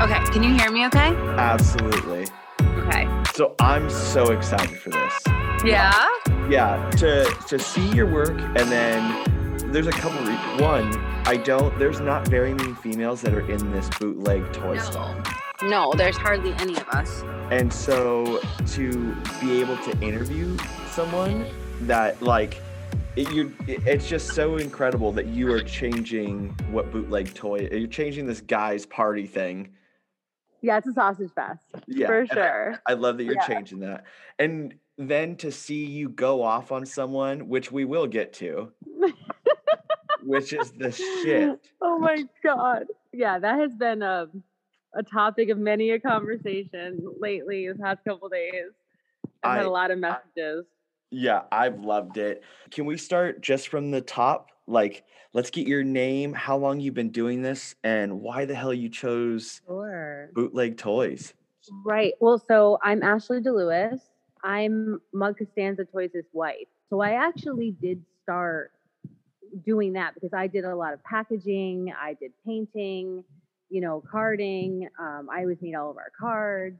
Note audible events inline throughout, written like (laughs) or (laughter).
Okay, can you hear me okay? Absolutely. Okay. So I'm so excited for this. Yeah? Yeah, to to see your work and then there's a couple one, I don't there's not very many females that are in this bootleg toy No. stall. No, there's hardly any of us. And so to be able to interview someone that like it, you it's just so incredible that you are changing what bootleg toy you're changing this guy's party thing. Yeah, it's a sausage fest Yeah. for and I- sure. I love that you're Yeah. changing that. And then to see you go off on someone, which we will get to, which is the shit. (laughs) Oh my god. Yeah, that has been a a topic of many a conversation lately the past couple days. I've had a lot of messages. Yeah, I've loved it. Can we start just from the top? Like, let's get your name, how long you've been doing this, and why the hell you chose Sure. bootleg toys. Right. Well, so I'm Ashley DeLewis. I'm Mug Costanza Toys' wife. So I actually did start doing that because I did a lot of packaging, I did painting, you know, carding. Um, I always made all of our cards.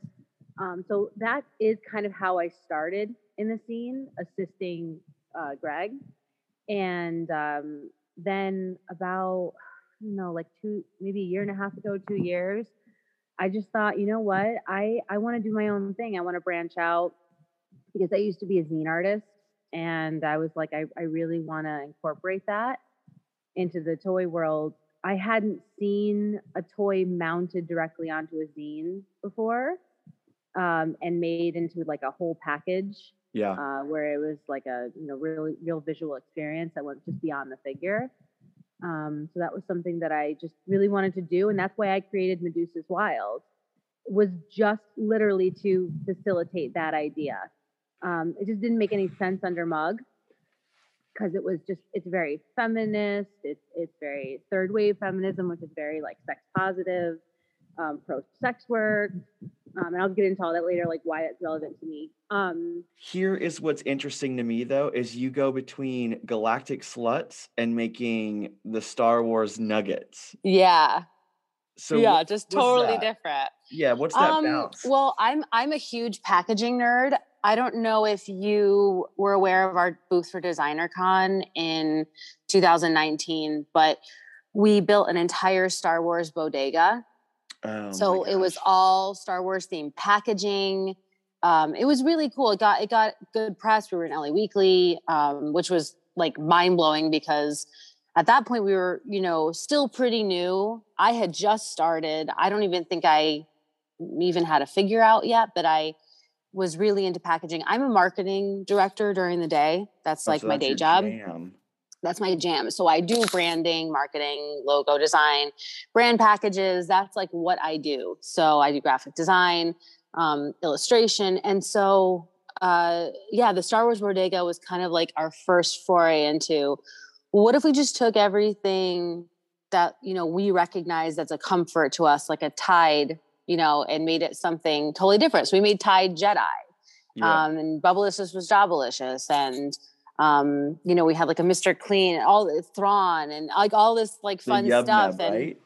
Um, so that is kind of how I started in the scene, assisting uh, Greg. And um, then about, you know, like two, maybe a year and a half ago, two years, I just thought, you know what? I I want to do my own thing. I want to branch out because I used to be a zine artist and I was like I I really want to incorporate that into the toy world. I hadn't seen a toy mounted directly onto a zine before um, and made into like a whole package Yeah. uh, where it was like a you know really real visual experience that went just beyond the figure. Um, so that was something that I just really wanted to do, and that's why I created Medusa's Wild. Was just literally to facilitate that idea. Um, it just didn't make any sense under Mug because it was just it's very feminist. It's it's very third wave feminism, which is very like sex positive, um, pro sex work. Um, and I'll get into all that later, like why that's relevant to me. Um, Here is what's interesting to me though, is you go between galactic sluts and making the Star Wars nuggets. Yeah. So yeah, what- just totally that? different. Yeah, what's that Um, bounce? well, I'm I'm a huge packaging nerd. I don't know if you were aware of our booth for Designer Con in 2019, but we built an entire Star Wars bodega. Oh so it was all Star Wars themed packaging. Um, it was really cool. It got it got good press. We were in LA Weekly, um, which was like mind blowing because at that point we were, you know, still pretty new. I had just started. I don't even think I even had a figure out yet, but I was really into packaging. I'm a marketing director during the day. That's Oh, like so my that's day job jam. That's my jam. So I do branding, marketing, logo design, brand packages. That's like what I do. So I do graphic design, um, illustration. And so, uh, yeah, the Star Wars Bodega was kind of like our first foray into what if we just took everything that, you know, we recognize that's a comfort to us, like a Tide, you know, and made it something totally different. So we made Tide Jedi Yeah. um, and Bubblicious was Jabbalicious, and um, you know we had like a Mr. Clean, and all the Thrawn, and like all this like fun Yub stuff, Nub, and right?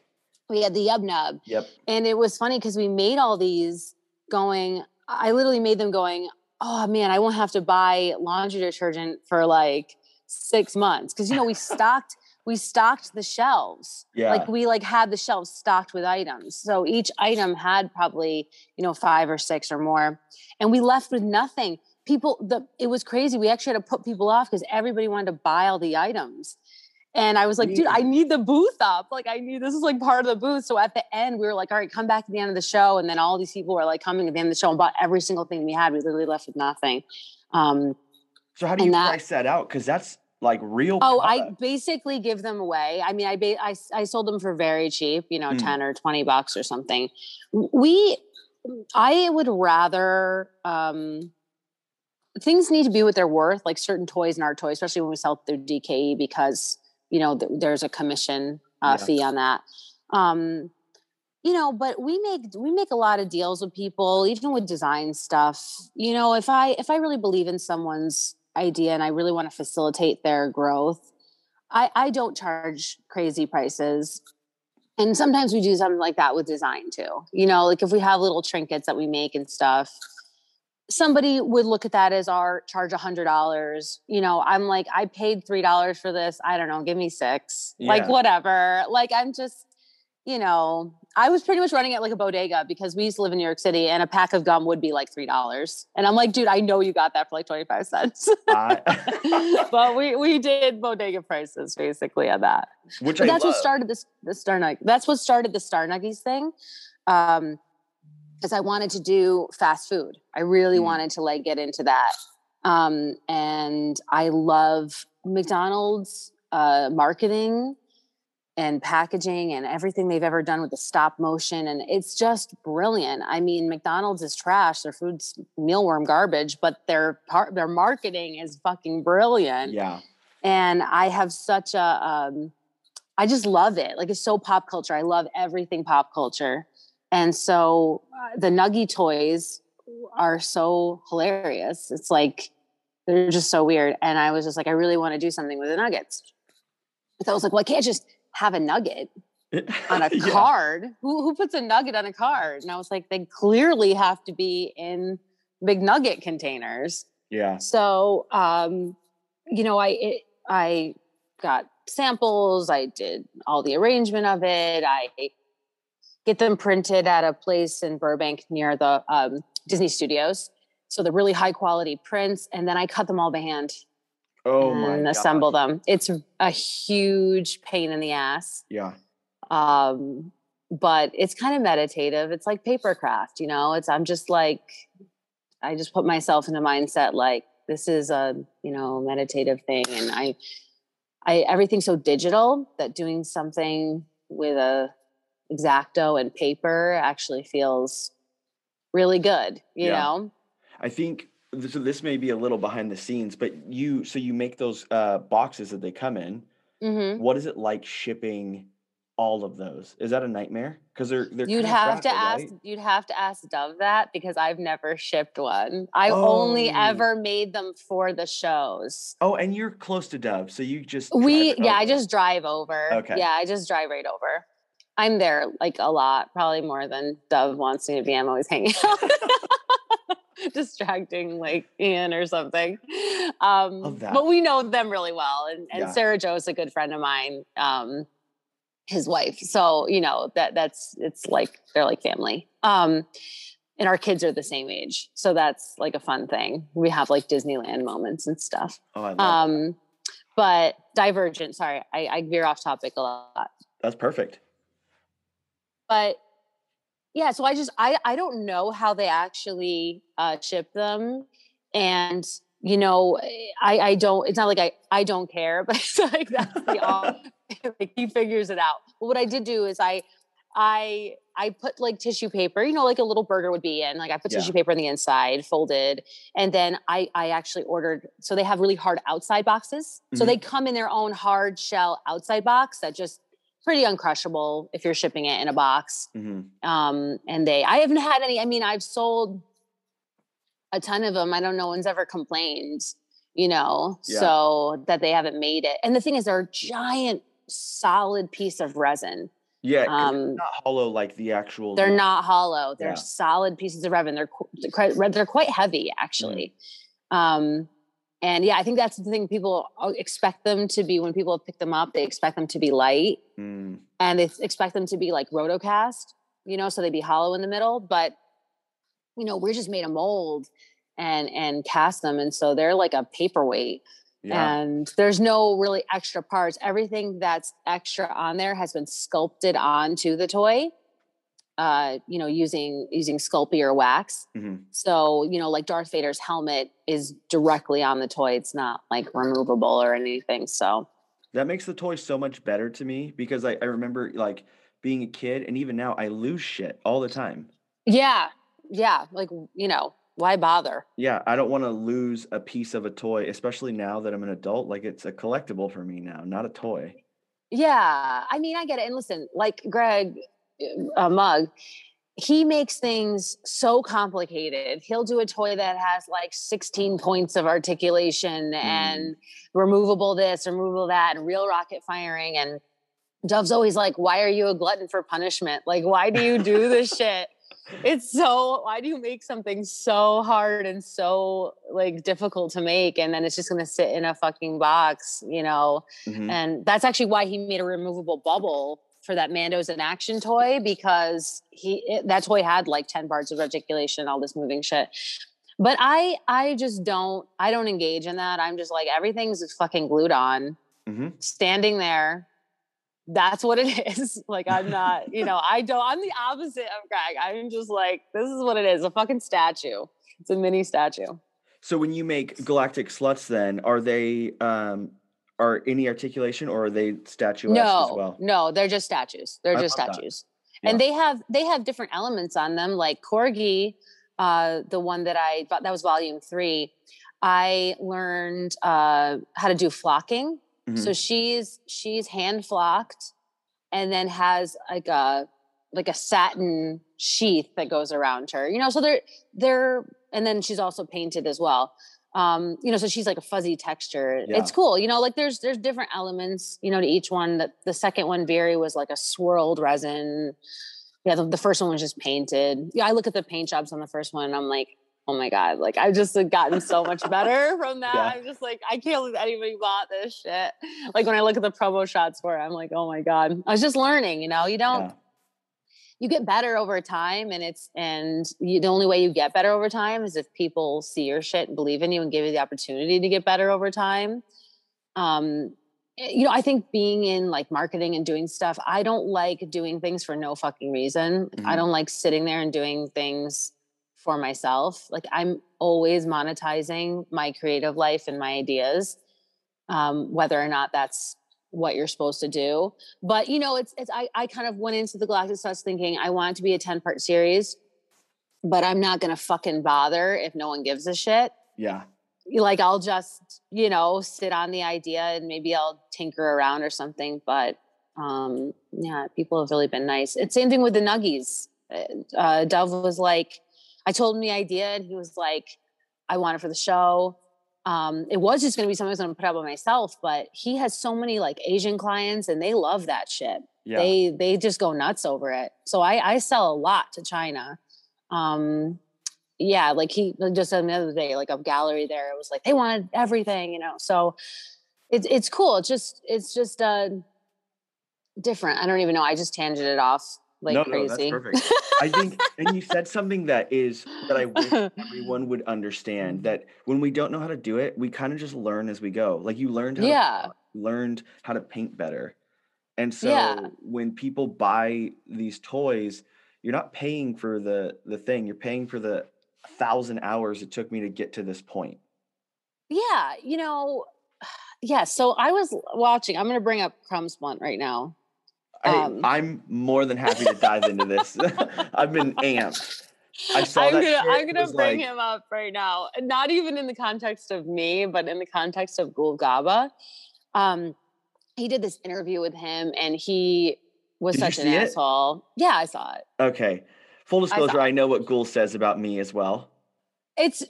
we had the Yub Nub, Yep. and it was funny because we made all these going. I literally made them going. Oh man, I won't have to buy laundry detergent for like six months because you know we (laughs) stocked we stocked the shelves Yeah. like we like had the shelves stocked with items so each item had probably you know five or six or more and we left with nothing people the it was crazy we actually had to put people off because everybody wanted to buy all the items and i was like dude i need the booth up like i need this is like part of the booth so at the end we were like all right come back at the end of the show and then all these people were like coming at the end of the show and bought every single thing we had we literally left with nothing um So how do you that- price that out? Because that's like real. Oh, I basically give them away. I mean, I ba- I, I sold them for very cheap, you know, Mm. 10 or 20 bucks or something. We, I would rather, um, things need to be what they're worth, like certain toys and art toys, especially when we sell through DKE because, you know, th- there's a commission uh, Yeah. fee on that. Um, you know, but we make we make a lot of deals with people, even with design stuff. You know, if I if I really believe in someone's idea and I really want to facilitate their growth, I I don't charge crazy prices. and sometimes we do something like that with design too. You know, like if we have little trinkets that we make and stuff, somebody would look at that as our charge a hundred dollars. You know, I'm like, I paid three dollars for this. I don't know, give me six. Like whatever. Like I'm just, you know, I was pretty much running it like a bodega because we used to live in New York City and a pack of gum would be like three dollars. And I'm like, dude, I know you got that for like 25 cents. I, (laughs) but we we did bodega prices basically on that. which But I that's love. what started this the Star Nug. That's what started the Star Nuggies thing. Um, because I wanted to do fast food. I really Mm. wanted to like get into that. Um, and I love McDonald's uh, marketing and packaging and everything they've ever done with the stop motion. And it's just brilliant. I mean, McDonald's is trash. Their food's mealworm garbage, but their part, their marketing is fucking brilliant Yeah. and I have such a um I just love it. Like it's so pop culture. I love everything pop culture. And so the Nuggy toys are so hilarious. It's like they're just so weird. And I was just like, I really want to do something with the nuggets. So I was like, well, I can't just have a nugget on a (laughs) Yeah. card. Who who puts a nugget on a card? And I was like, they clearly have to be in big nugget containers. Yeah. So, um, you know, I it, I got samples. I did all the arrangement of it. I get them printed at a place in Burbank near the um, Disney Studios. So they're really high quality prints, and then I cut them all by hand Oh my and assemble them. It's a huge pain in the ass Yeah. um but it's kind of meditative it's like paper craft you know it's i'm just like i just put myself in a mindset like this is a you know meditative thing and i i everything's so digital that doing something with a exacto and paper actually feels really good you Yeah. know I think so this may be a little behind the scenes, but you so you make those uh boxes that they come in. hmm What is it like shipping all of those? Is that a nightmare? Because they're they're You'd have to ask. right? You'd have to ask Dov that because I've never shipped one. I've only Oh. ever made them for the shows. Oh, and you're close to Dov, so you just We yeah, I just drive over. Okay. Yeah, I just drive right over. I'm there like a lot, probably more than Dov wants me to be. I'm always hanging (laughs) out. (laughs) distracting like Ian or something. Um, but we know them really well. And, and Yeah. Sarah Joe's a good friend of mine, um, his wife. So, you know, that that's it's like they're like family. Um, and our kids are the same age. So that's like a fun thing. We have like Disneyland moments and stuff. Oh, I love that. Um, but divergent, sorry, I, I veer off topic a lot. That's perfect. But yeah, so I just I I don't know how they actually uh ship them. And you know, I I don't it's not like I I don't care, (laughs) but it's like that's the all (laughs) (laughs) like he figures it out. But what I did do is I I I put like tissue paper, you know, like a little burger would be in. Like I put Yeah. tissue paper on the inside, folded, and then I I actually ordered. So they have really hard outside boxes. So Mhm. they come in their own hard shell outside box that just pretty uncrushable if you're shipping it in a box. hmm Um, and they I haven't had any. I mean, I've sold a ton of them. I don't know one's ever complained. You know, Yeah. so that they haven't made it. And the thing is, they're a giant, solid piece of resin. Yeah, Um, not hollow like the actual. They're not hollow. They're Yeah. solid pieces of resin. They're they're quite, they're quite heavy, actually. Um, and yeah, I think that's the thing. People uh, expect them to be when people pick them up. They expect them to be light, Mm, and they expect them to be like rotocast. You know, so they'd be hollow in the middle. But you know, we're just made a mold and and cast them, and so they're like a paperweight yeah. and there's no really extra parts everything that's extra on there has been sculpted onto the toy uh you know using using sculpey or wax hmm so you know like darth vader's helmet is directly on the toy it's not like removable or anything so That makes the toy so much better to me because I, I remember like being a kid and even now I lose shit all the time. yeah yeah like you know why bother Yeah, I don't want to lose a piece of a toy, especially now that I'm an adult. Like it's a collectible for me now, not a toy. Yeah, I mean, I get it. And listen, like Greg uh, Mug, he makes things so complicated. He'll do a toy that has like 16 points of articulation and removable this, removable that, and real rocket firing. And Dov's always like, "Why are you a glutton for punishment? Like, why do you do this (laughs) shit?" It's so why do you make something so hard and so like difficult to make and then it's just going to sit in a fucking box, you know? Mhm. And that's actually why he made a removable bubble for that Mando's in action toy because he it, that toy had like 10 parts of articulation, and all this moving shit. But I I just don't I don't engage in that. I'm just like everything's fucking glued on, Mhm. standing there. That's what it (laughs) is. Like I'm not, (laughs) you know, I don't I'm the opposite of Greg. I'm just like, this is what it is, a fucking statue. It's a mini statue. So when you make galactic sluts, then are they um are any articulation or are they statuesque no, as well? no, they're just statues. They're I just statues. Yeah. And they have they have different elements on them. Like Corgi, uh, the one that I bought, that was volume three. I learned uh, how to do flocking. Mm-hmm. So she's she's hand flocked, and then has like a like a satin sheath that goes around her. You know, so they're they're and then she's also painted as well. Um, you know, so she's like a fuzzy texture. Yeah. It's cool. You know, like there's there's different elements. You know, to each one. That the second one, Very, was like a swirled resin. Yeah, the, the first one was just painted. Yeah, I look at the paint jobs on the first one, and I'm like, oh my god, like I've just gotten so much better from (laughs) that. Yeah. I'm just like, I can't believe anybody bought this shit. Like when I look at the promo shots for it, I'm like, oh my god, I was just learning. You know, you don't Yeah. You get better over time and it's and you, the only way you get better over time is if people see your shit and believe in you and give you the opportunity to get better over time. Um eh, you know i think being in like marketing and doing stuff i don't like doing things for no fucking reason. I Mhm. don't like sitting there and doing things for myself. Like i'm always monetizing my creative life and my ideas um, whether or not that's what you're supposed to do. But you know it's it's i, I kind of went into the galactic Sluts thinking i want it to be a 10 part series but i'm not gonna fucking bother if no one gives a shit. Yeah. like i'll just you know sit on the idea and maybe i'll tinker around or something but um yeah people have really been nice. It's same thing with the nuggies. Uh Dov was like i told him the idea and he was like i want it for the show um it was just going to be something i was going to put up by myself but he has so many like asian clients and they love that shit. Yeah. they they just go nuts over it. So i i sell a lot to china. Um yeah like he just said the other day like a gallery there it was like they wanted everything you know? So it's it's cool. It's just it's just uh different. I don't even know. I just tangented it off like no, crazy no, that's perfect. I think, and you said something that is that I wish (laughs) everyone would understand mm-hmm. that when we don't know how to do it, we kind of just learn as we go. Like you learned how Yeah. to learned how to paint better. And so Yeah. when people buy these toys, you're not paying for the the thing, you're paying for the thousand hours it took me to get to this point. yeah you know (sighs) yeah so i was watching i'm going to bring up crumbs blunt right now Um, I, I'm more than happy to dive into this. (laughs) I've been amped. I saw I'm that gonna I'm gonna bring like- him up right now. Not even in the context of me, but in the context of Gul Gaba. Um, he did this interview with him, and he was such an see it? asshole. Yeah, I saw it. Okay. Full disclosure, I, know what Ghoul says about me as well. It's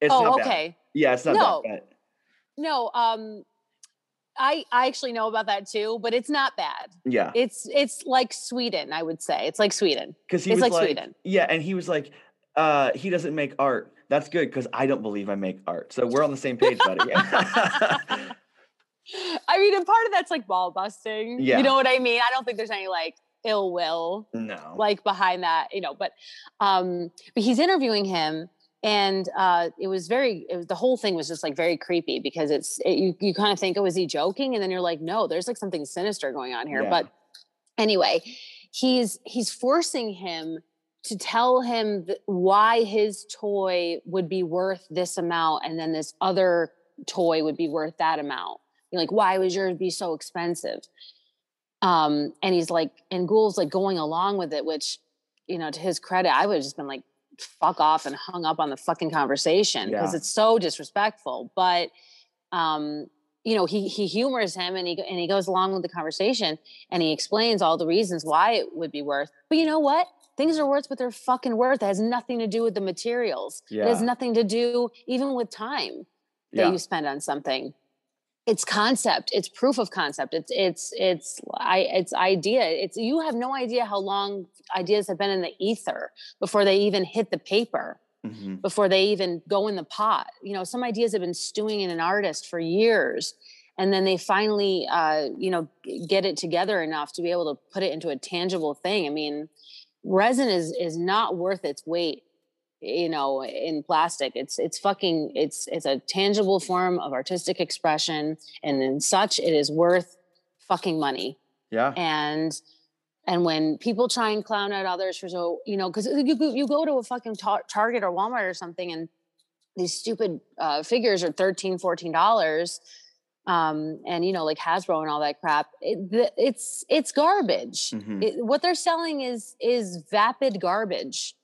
It's oh not bad. okay. Yeah, it's not No. bad. No, um, I I actually know about that too, but it's not bad. yeah, It's it's like Sweden, I would say. It's like Sweden. because he it's was like like, Sweden. yeah, and he was like, uh, he doesn't make art. That's good because I don't believe I make art. So we're on the same page, buddy. (laughs) (laughs) I mean, and part of that's like ball busting. Yeah. You know what I mean? I don't think there's any like ill will. no. like behind that, you know, but um but he's interviewing him and uh it was very it was the whole thing was just like very creepy because it's it, you you kind of think oh is he joking? And then you're like no there's like something sinister going on here. Yeah. but anyway he's he's forcing him to tell him why his toy would be worth this amount and then this other toy would be worth that amount. You're like why would yours be so expensive? Um and he's like and Ghoul's like going along with it which you know to his credit i would have just been like fuck off and hung up on the fucking conversation because Yeah. it's so disrespectful but um you know he he humors him and he and he goes along with the conversation and he explains all the reasons why it would be worth but you know what? Things are worth what they're fucking worth. It has nothing to do with the materials. It has nothing to do even with time that Yeah. you spend on something it's concept. It's proof of concept. It's it's it's i it's idea. It's you have no idea how long ideas have been in the ether before they even hit the paper Mhm. before they even go in the pot. You know some ideas have been stewing in an artist for years and then they finally uh you know get it together enough to be able to put it into a tangible thing. I mean resin is is not worth its weight you know in plastic it's it's fucking it's it's a tangible form of artistic expression and in such it is worth fucking money Yeah. and and when people try and clown at others for so you know because you, go- you go to a fucking ta- target or walmart or something and these stupid uh, figures are 13 14 dollars um and you know like hasbro and all that crap it, it's it's garbage Mhm. it, what they're selling is is vapid garbage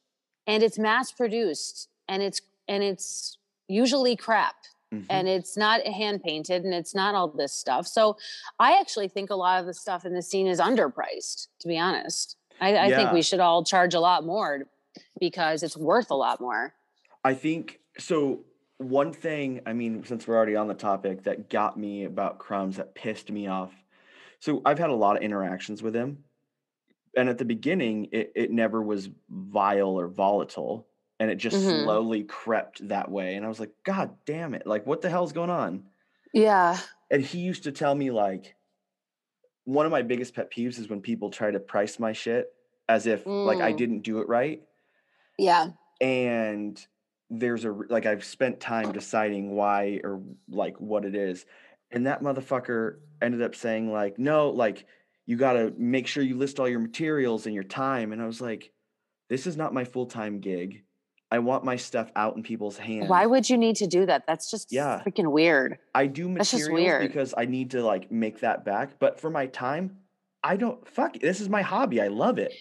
and it's mass produced and it's and it's usually crap Mhm. and it's not hand painted and it's not all this stuff so i actually think a lot of the stuff in the scene is underpriced to be honest i, I think we should all charge a lot more because it's worth a lot more I think so. One thing, I mean, since we're already on the topic, that got me about crumbs that pissed me off. So I've had a lot of interactions with him, and at the beginning, it, it never was vile or volatile, and it just Mhm. slowly crept that way. And I was like, God damn it! Like, what the hell's going on? yeah And he used to tell me like, one of my biggest pet peeves is when people try to price my shit as if like I Mm. didn't do it right yeah and there's a like I've spent time deciding why or like what it is, and that motherfucker ended up saying like, no, like you got to make sure you list all your materials and your time, and I was like, this is not my full time gig. I want my stuff out in people's hands. why would you need to do that that's just Yeah. freaking weird I do That's just materials weird. because I need to like make that back, but for my time, I don't fuck. This is my hobby. I love it.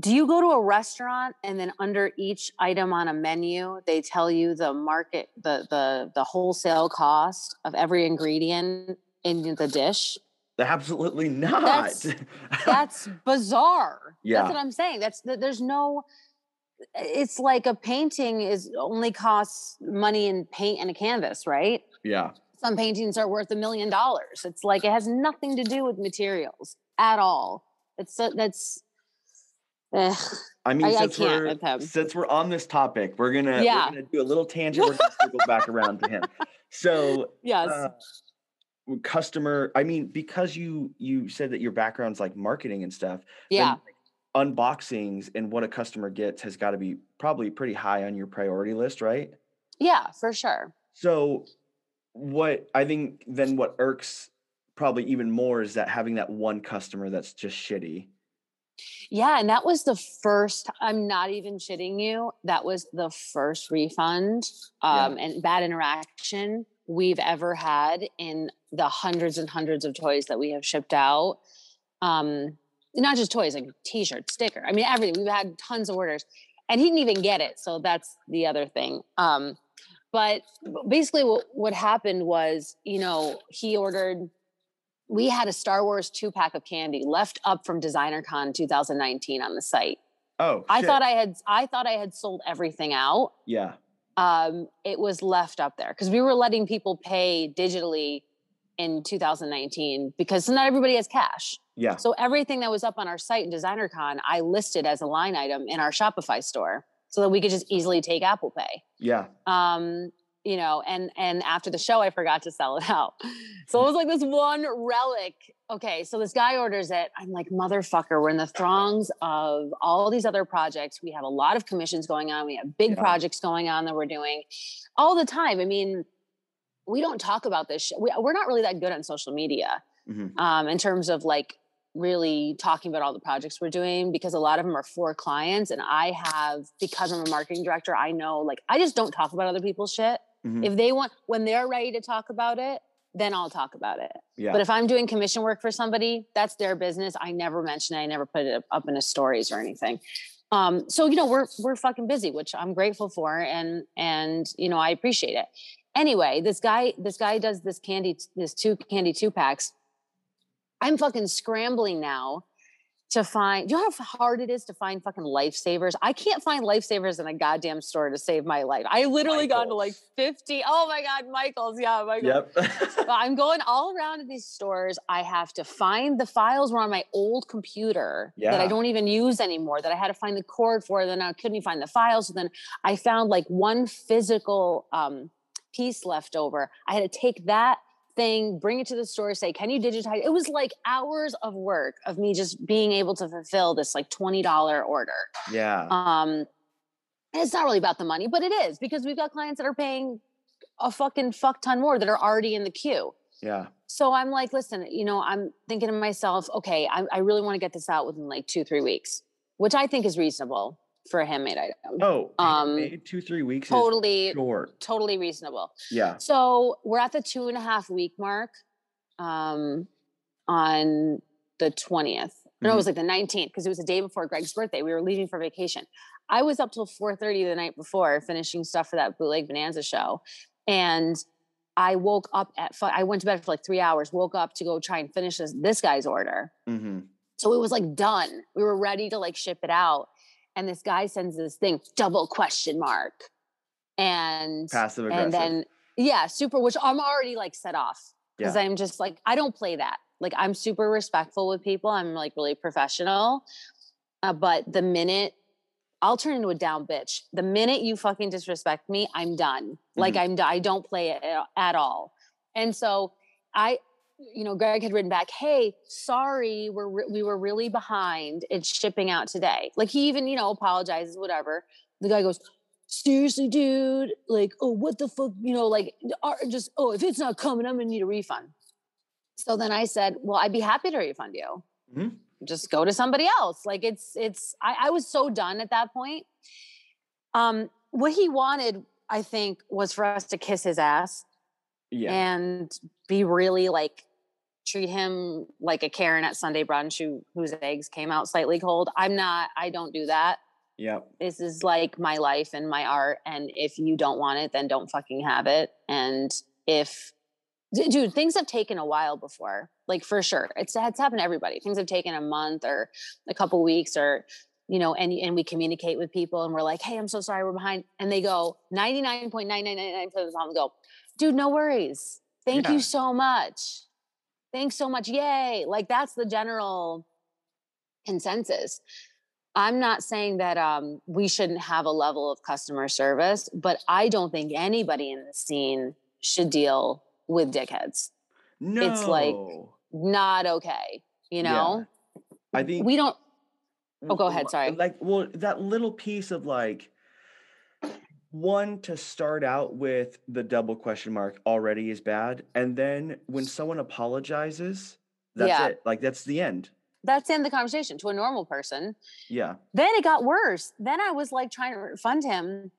Do you go to a restaurant and then under each item on a menu, they tell you the market, the the the wholesale cost of every ingredient in the dish? Absolutely not. That's- (laughs) That's bizarre. Yeah. That's what I'm saying. That's that there's no it's like a painting is only costs money in paint and a canvas, right? yeah. Some paintings are worth a million dollars. It's like it has nothing to do with materials at all. It's so- that's. I mean, I- I since can't we're since we're on this topic, we're gonna Yeah. we're gonna do a little tangent. We're gonna circle back around to him. (laughs) So, yes. uh, customer. I mean, because you you said that your background's like marketing and stuff. then, yeah. like, unboxings and what a customer gets has got to be probably pretty high on your priority list, right? Yeah, for sure. So, what I think then what irks probably even more is that having that one customer that's just shitty. Yeah, and that was the first. I'm not even shitting you. That was the first refund Yeah. um, and bad interaction we've ever had in the hundreds and hundreds of toys that we have shipped out. Um, not just toys, like T-shirt, sticker. I mean, everything. We've had tons of orders, and he didn't even get it. So that's the other thing. Um, but basically, what what happened was, you know, he ordered we had a Star Wars two pack of candy left up from Designer Con 2019 on the site. Oh, I shit. thought I had I thought I had sold everything out. yeah, Um, it was left up there because we were letting people pay digitally in 2019 because not everybody has cash. yeah, So everything that was up on our site in DesignerCon, I listed as a line item in our Shopify store so that we could just easily take Apple Pay yeah. um you know and and after the show i forgot to sell it out. So it was like this one relic. Okay so this guy orders it. I'm like motherfucker we're in the throngs of all these other projects. We have a lot of commissions going on. We have big Yeah. projects going on that we're doing all the time. I mean we don't talk about this. We, we're not really that good on social media Mhm. um, in terms of like really talking about all the projects we're doing because a lot of them are for clients and i have because i'm a marketing director i know like i just don't talk about other people's shit Mhm. if they want when they're ready to talk about it then i'll talk about it. Yeah. but if i'm doing commission work for somebody that's their business. I never mention it. I never put it up in a stories or anything. Um, so you know we're we're fucking busy which i'm grateful for and and you know i appreciate it. Anyway this guy this guy does this candy this two candy two packs. I'm fucking scrambling now to find. You know how hard it is to find fucking lifesavers? I can't find lifesavers in a goddamn store to save my life. I literally got to like fifty. Oh my god, Michaels, yeah, Michaels. Yep. (laughs) I'm going all around to these stores. I have to find the files were on my old computer that I don't even use anymore. That I had to find the cord for. Then I couldn't even find the files. So then I found like one physical um, piece left over. I had to take that thing, bring it to the store, say, "Can you digitize?" It was like hours of work of me just being able to fulfill this like twenty dollar order. yeah. Um, it's not really about the money, but it is because we've got clients that are paying a fucking fuck ton more that are already in the queue. yeah. So I'm like, listen, you know, I'm thinking to myself, okay, I, I really want to get this out within like two, three weeks, which I think is reasonable for a handmade item. Oh, Um, two three weeks. Totally, short. totally reasonable. Yeah. So we're at the two and a half week mark um, on the 20th. No, it was like the 19th because it was the day before Greg's birthday. We were leaving for vacation. I was up till 4:30 the night before finishing stuff for that bootleg bonanza show. And I woke up at I went to bed for like three hours, woke up to go try and finish this, this guy's order. Mm-hmm. So it was like done. We were ready to like ship it out. And this guy sends this thing, double question mark. And Passive aggressive. and then yeah, super, which I'm already like set off because Yeah. I'm just like, I don't play that. Like I'm super respectful with people. I'm like really professional. Uh, but the minute I'll turn into a down bitch, the minute you fucking disrespect me, I'm done. Like Mhm. I'm, I don't play it at all. And so I, you know, Greg had written back, "Hey, sorry, we're re- we were really behind. It's shipping out today." Like he even, you know, apologizes, whatever. The guy goes, seriously, dude, like, oh, what the fuck, you know, like, are- just, oh, if it's not coming, I'm gonna need a refund. So then I said, well, I'd be happy to refund you. Mhm. Just go to somebody else. Like, it's, it's, I, I was so done at that point. Um, what he wanted, I think, was for us to kiss his ass yeah. and be really like, treat him like a Karen at Sunday brunch who, whose eggs came out slightly cold. I'm not, I don't do that Yep. this is like my life and my art and if you don't want it then don't fucking have it and if dude things have taken a while before like for sure it's it's happened to everybody things have taken a month or a couple weeks or you know and and we communicate with people and we're like hey i'm so sorry we're behind and they go 99.9999% of the time go dude no worries thank Yeah. you so much thanks so much yay like that's the general consensus I'm not saying that um, we shouldn't have a level of customer service, but I don't think anybody in the scene should deal with dickheads. No. It's like- Not okay. You Yeah. know, I think we don't. Oh, go ahead, sorry. Like, well, that little piece of like one to start out with the double question mark already is bad, and then when someone apologizes, that's Yeah. it. Like that's the end. That's the end of the conversation to a normal person. Yeah. Then it got worse. Then I was like trying to refund him,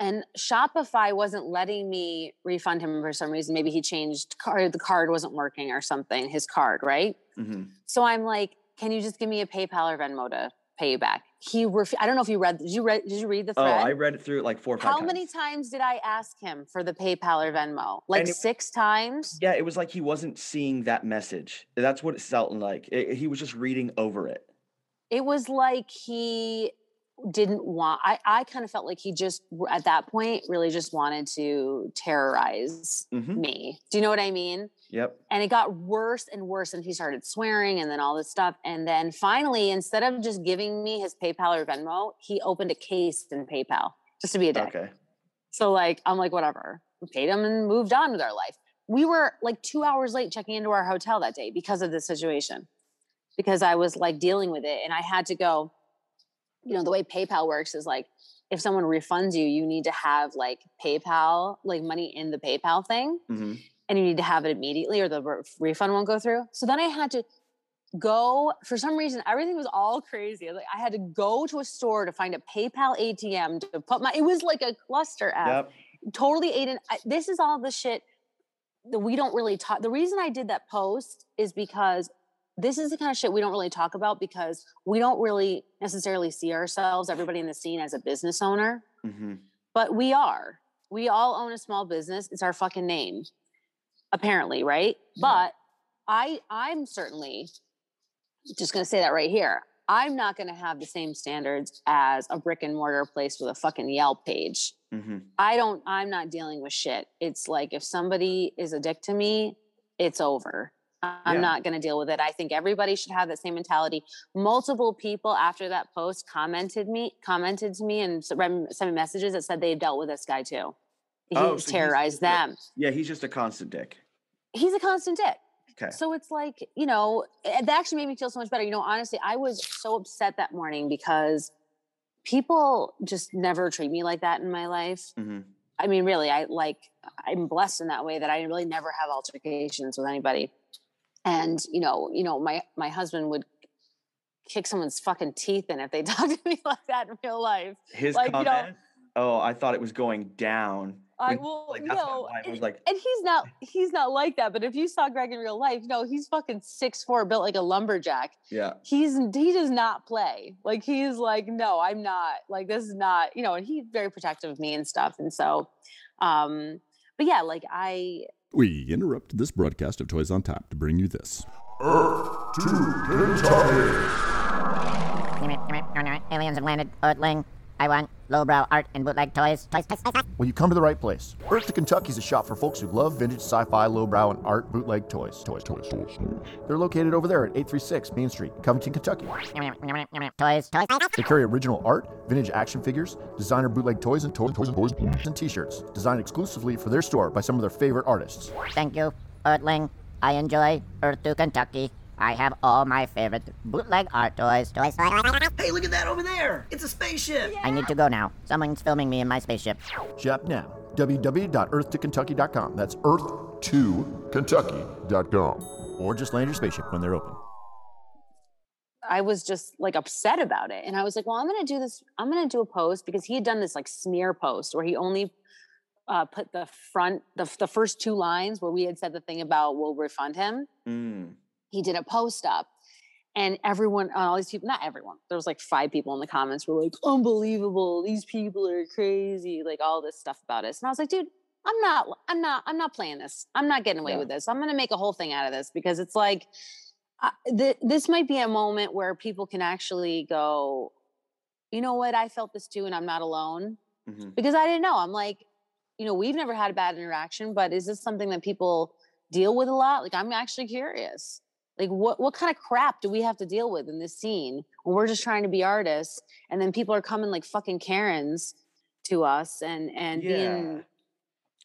and Shopify wasn't letting me refund him for some reason. Maybe he changed card. The card wasn't working or something. His card, right? hmm So I'm like, can you just give me a PayPal or Venmo to pay you back? He ref- I don't know if you read. Did you read? Did you read the Oh. I read it through like four or five How times. many times did I ask him for the PayPal or Venmo? Like it- six times. Yeah, it was like he wasn't seeing that message. That's what it felt like. It- he was just reading over it. It was like he didn't want. I I kind of felt like he just at that point really just wanted to terrorize hmm me. Do you know what I mean? Yep. and it got worse and worse and he started swearing and then all this stuff and then finally instead of just giving me his paypal or venmo he opened a case in paypal just to be a dick Okay. so like i'm like whatever we paid him and moved on with our life we were like two hours late checking into our hotel that day because of this situation because i was like dealing with it and i had to go you know the way paypal works is like if someone refunds you you need to have like paypal like money in the paypal thing hmm and you need to have it immediately or the re- refund won't go through. So then I had to go for some reason everything was all crazy. Like I had to go to a store to find a PayPal ATM to put my it was like a cluster app. Yep. Totally Aiden. I, this is all the shit that we don't really talk. The reason I did that post is because this is the kind of shit we don't really talk about because we don't really necessarily see ourselves, everybody in the scene, as a business owner hmm but we are. We all own a small business. It's our fucking name, apparently, right? Yeah. But I, I'm certainly just going to say that right here. I'm not going to have the same standards as a brick and mortar place with a fucking Yelp page. hmm I don't, I'm not dealing with shit. It's like if somebody is a dick to me, it's over. I'm Yeah. not going to deal with it. I think everybody should have that same mentality. Multiple people after that post commented me, commented to me, and sent me messages that said they dealt with this guy too. He Oh, so he's terrorized them. Yeah, he's just a constant dick. He's a constant dick. Okay. So it's like, you know, that actually made me feel so much better. You know, honestly, I was so upset that morning because people just never treat me like that in my life. hmm I mean, really, I like, I'm blessed in that way that I really never have altercations with anybody. And, you know, you know, my, my husband would kick someone's fucking teeth in if they (laughs) talked to me like that in real life. His Like, you know- oh, I thought it was going down. I will, like, no, wife was like- and he's not, he's not like that. But if you saw Greg in real life, no, he's fucking six four, built like a lumberjack. Yeah. He's he does not play. Like he's like, no, I'm not. Like this is not, you know. And he's very protective of me and stuff. And so, um, but yeah, like I, We interrupt this broadcast of Toys on Tap to bring you this. Earth to Kentucky. Aliens have landed. Earthling. I want lowbrow art and bootleg toys. Toys, toys, toys, toys. Well, you come to the right place. Earth to Kentucky is a shop for folks who love vintage sci-fi, lowbrow, and art bootleg toys. Toys, toys, toys. They're located over there at 836 Main Street, Covington, Kentucky. Toys, toys, toys. They carry original art, vintage action figures, designer bootleg toys, and toys, toys, toys, and t-shirts designed exclusively for their store by some of their favorite artists. Thank you, Earthling. I enjoy Earth to Kentucky. I have all my favorite bootleg art toys. Toys, toys, toys, toys. Hey, look at that over there! It's a spaceship! I need to go now. Someone's filming me in my spaceship. Shop now. www.earth2kentucky.com. That's earth2kentucky.com. Or just land your spaceship when they're open. I was just like upset about it. And I was like, well, I'm going to do this. I'm going to do a post because he had done this like smear post where he only uh, put the front, the, the first two lines where we had said the thing about we'll refund him. Mm. He did a post up and everyone, all these people, not everyone, there was like five people in the comments were like, unbelievable. These people are crazy. Like all this stuff about us. And I was like, dude, I'm not, I'm not, I'm not playing this. I'm not getting away Yeah. with this. I'm going to make a whole thing out of this because it's like, I th- this might be a moment where people can actually go, you know what? I felt this too, and I'm not alone hmm because I didn't know. I'm like, you know, we've never had a bad interaction, but is this something that people deal with a lot? Like, I'm actually curious. Like, what what kind of crap do we have to deal with in this scene when we're just trying to be artists, and then people are coming like fucking Karens to us and and Yeah. being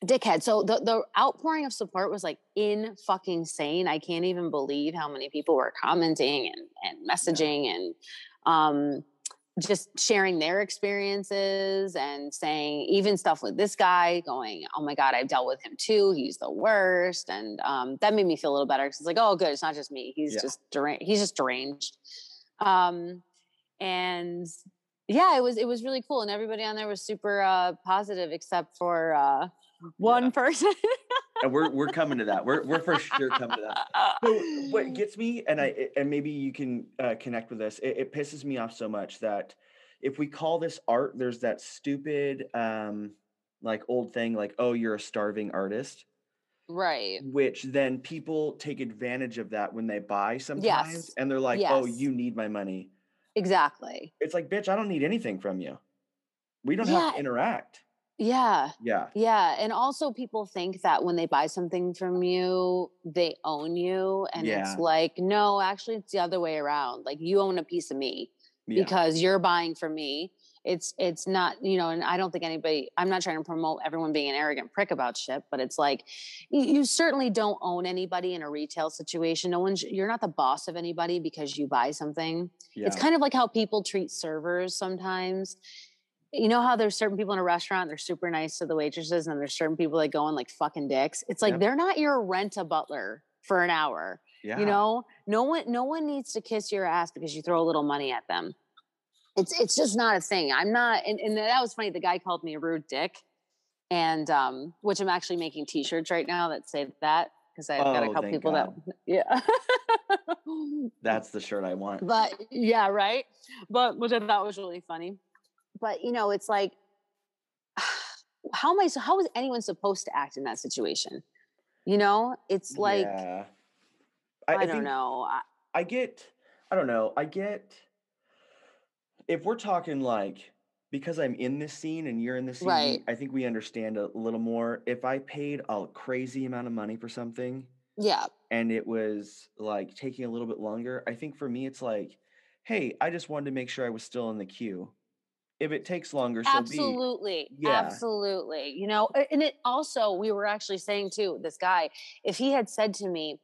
dickhead. So the the outpouring of support was like in fucking sane. I can't even believe how many people were commenting and and messaging and um just sharing their experiences and saying even stuff with this guy going oh my god i've dealt with him too he's the worst and um, that made me feel a little better because it's like oh good it's not just me he's Yeah. just deranged he's just deranged um, and yeah it was it was really cool and everybody on there was super uh, positive except for uh, one Yeah. (laughs) person we're we're coming to that. We're we're for sure coming to that. So what (laughs) gets me, and I and maybe you can uh, connect with this. It, it pisses me off so much that if we call this art, there's that stupid um like old thing like oh you're a starving artist, right which then people take advantage of that when they buy sometimes, Yes. and they're like oh you need my money. exactly It's like bitch, I don't need anything from you. We don't have to interact. Yeah Yeah. Yeah, and also people think that when they buy something from you, they own you, and Yeah. it's like, no, actually, it's the other way around. Like you own a piece of me Yeah. because you're buying from me. It's it's not you know, and I don't think anybody. I'm not trying to promote everyone being an arrogant prick about shit, but it's like you, certainly don't own anybody in a retail situation. No one's you're not the boss of anybody because you buy something. yeah. It's kind of like how people treat servers sometimes. You know how there's certain people in a restaurant, they're super nice to the waitresses, and there's certain people that go in like fucking dicks. It's like Yep. they're not your rent a butler for an hour. yeah. You know, no one no one needs to kiss your ass because you throw a little money at them. It's it's just not a thing. I'm not and, and that was funny. The guy called me a rude dick. And um, which I'm actually making t-shirts right now that say that because I've got a Oh, couple people God. that (laughs) yeah. That's the shirt I want. but yeah, right. But which I thought was really funny. But you know, it's like, (sighs) how am I? So how is anyone supposed to act in that situation? You know, it's like yeah. I, I don't know. I, I get I don't know. I get if we're talking like because I'm in this scene and you're in the scene, Right. I think we understand a little more. If I paid a crazy amount of money for something Yeah. and it was like taking a little bit longer, I think for me it's like, hey, I just wanted to make sure I was still in the queue. If it takes longer, so be. absolutely Yeah. absolutely you know and it also we were actually saying too this guy if he had said to me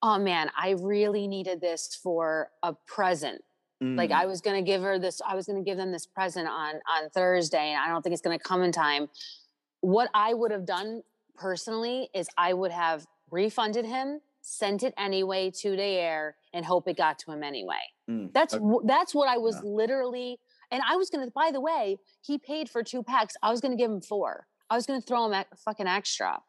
oh man i really needed this for a present like Mm, i was going to give her this i was going to give them this present on on thursday and i don't think it's going to come in time what i would have done personally is i would have refunded him sent it anyway to the air and hope it got to him anyway mm, that's okay. that's what I was Yeah. literally, and I was gonna. By the way, he paid for two packs. I was gonna give him four. I was gonna throw him a fucking extra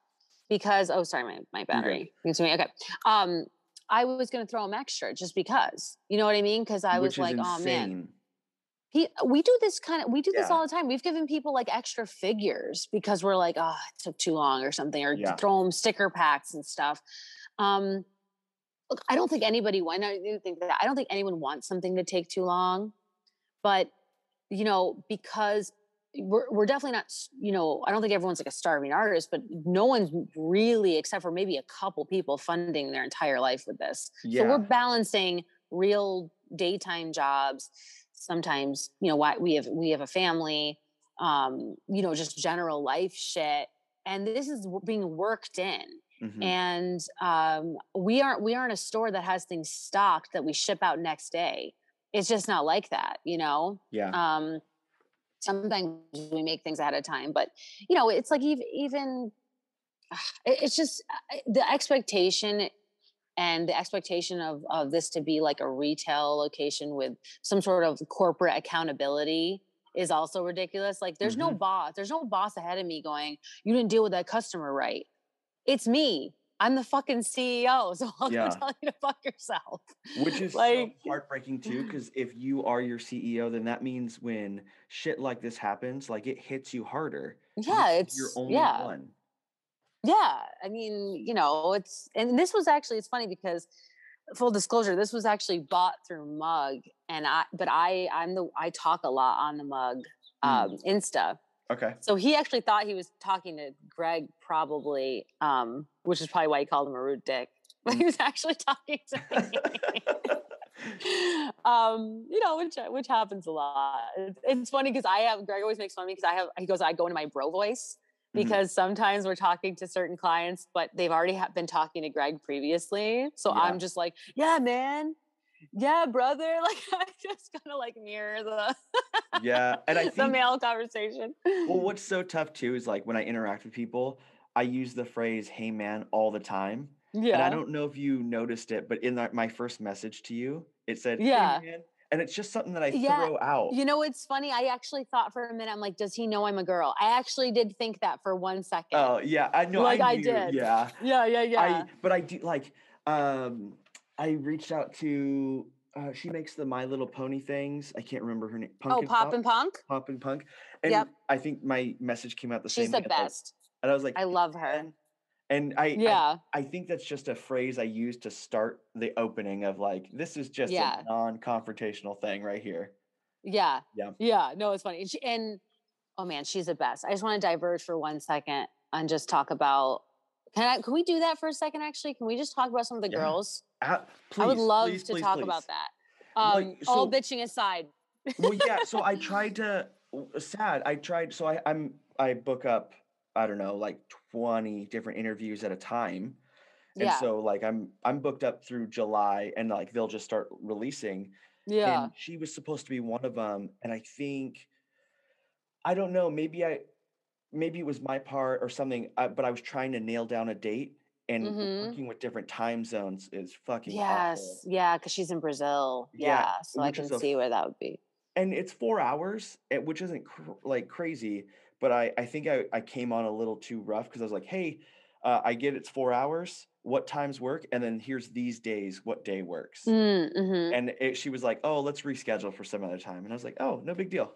because. Oh, sorry, my my battery. Excuse me. Okay. Um, I was gonna throw him extra just because. You know what I mean? Because I was which is like, oh man, he. We do this kind of. We do this Yeah. all the time. We've given people like extra figures because we're like, oh, it took too long or something, or Yeah. throw them sticker packs and stuff. Um, look, I don't think anybody. Why not? You think that? I don't think anyone wants something to take too long, but you know, because we're we're definitely not. You know, I don't think everyone's like a starving artist, but no one's really, except for maybe a couple people, funding their entire life with this. Yeah. So we're balancing real daytime jobs. Sometimes, you know, why we have we have a family, um, you know, just general life shit, and this is being worked in Mhm. and um, we aren't we aren't a store that has things stocked that we ship out next day it's just not like that you know yeah. um, sometimes we make things ahead of time but you know it's like even (sighs) even it's just the expectation and the expectation of of this to be like a retail location with some sort of corporate accountability is also ridiculous like there's no Mhm. boss there's no boss ahead of me going you didn't deal with that customer right it's me i'm the fucking ceo (laughs) so i'll Yeah. go tell you to fuck yourself Which is like so heartbreaking too, (laughs) because if you are your CEO, then that means when shit like this happens, like it hits you harder. yeah you're it's only yeah one. Yeah, I mean, you know, it's and this was actually it's funny because full disclosure, this was actually bought through Mug, and I but I I'm the I talk a lot on the Mug um, Insta, Okay. so he actually thought he was talking to Greg probably, um, which is probably why he called him a rude dick, (laughs) but he was actually talking to me. (laughs) um, you know, which which happens a lot. It's, funny because I have Greg always makes fun of me because I have he goes I go into my bro voice Mhm. because sometimes we're talking to certain clients, but they've already ha- been talking to Greg previously. So Yeah. I'm just like, yeah, man. Yeah, brother. (laughs) Like I just kind of like mirror the yeah. And I (laughs) the think male conversation. well, (laughs) what's so tough too is like when I interact with people, I use the phrase "Hey man" all the time. yeah. And I don't know if you noticed it, but in that, my first message to you, it said, "Hey, Yeah. man," and it's just something that I Yeah, throw out. You know, it's funny. I actually thought for a minute, I'm like, does he know I'm a girl? I actually did think that for one second. Oh yeah, I know. Like, I knew, did. Yeah. yeah, yeah, yeah. I but I do like um I reached out to uh she makes the My Little Pony things. I can't remember her name. oh, Pop and Punk. Pop and Punk. And Yep. I think my message came out the same She's the best. and I was like, I love her. And I, I Yeah. I think that's just a phrase I use to start the opening of like this is just Yeah. a non-confrontational thing right here. Yeah. Yeah. Yeah. No, it's funny. And, she, and oh man, she's the best. I just want to diverge for one second and just talk about. Can I? Can we do that for a second? Actually, can we just talk about some of the Yeah. girls? Ah, I would love please, to please, talk please. about that. Like, Um, all bitching aside. well yeah so i (laughs) tried to sad i tried so i i'm i book up i don't know like 20 different interviews at a time and Yeah. so like i'm i'm booked up through july and like they'll just start releasing Yeah. and she was supposed to be one of them and i think i don't know maybe i maybe it was my part or something uh, but i was trying to nail down a date and Mhm. working with different time zones is fucking Yes. awful. Yeah. Because she's in Brazil. Yeah, Yeah. so I can a see where that would be. and it's four hours, eh, which isn't cr- like crazy, but I, I think I, I came on a little too rough because I was like, hey, uh, I get it's four hours. What times work? And then here's these days. What day works? Mm-hmm. And it, she was like, oh, let's reschedule for some other time. And I was like, oh, no big deal.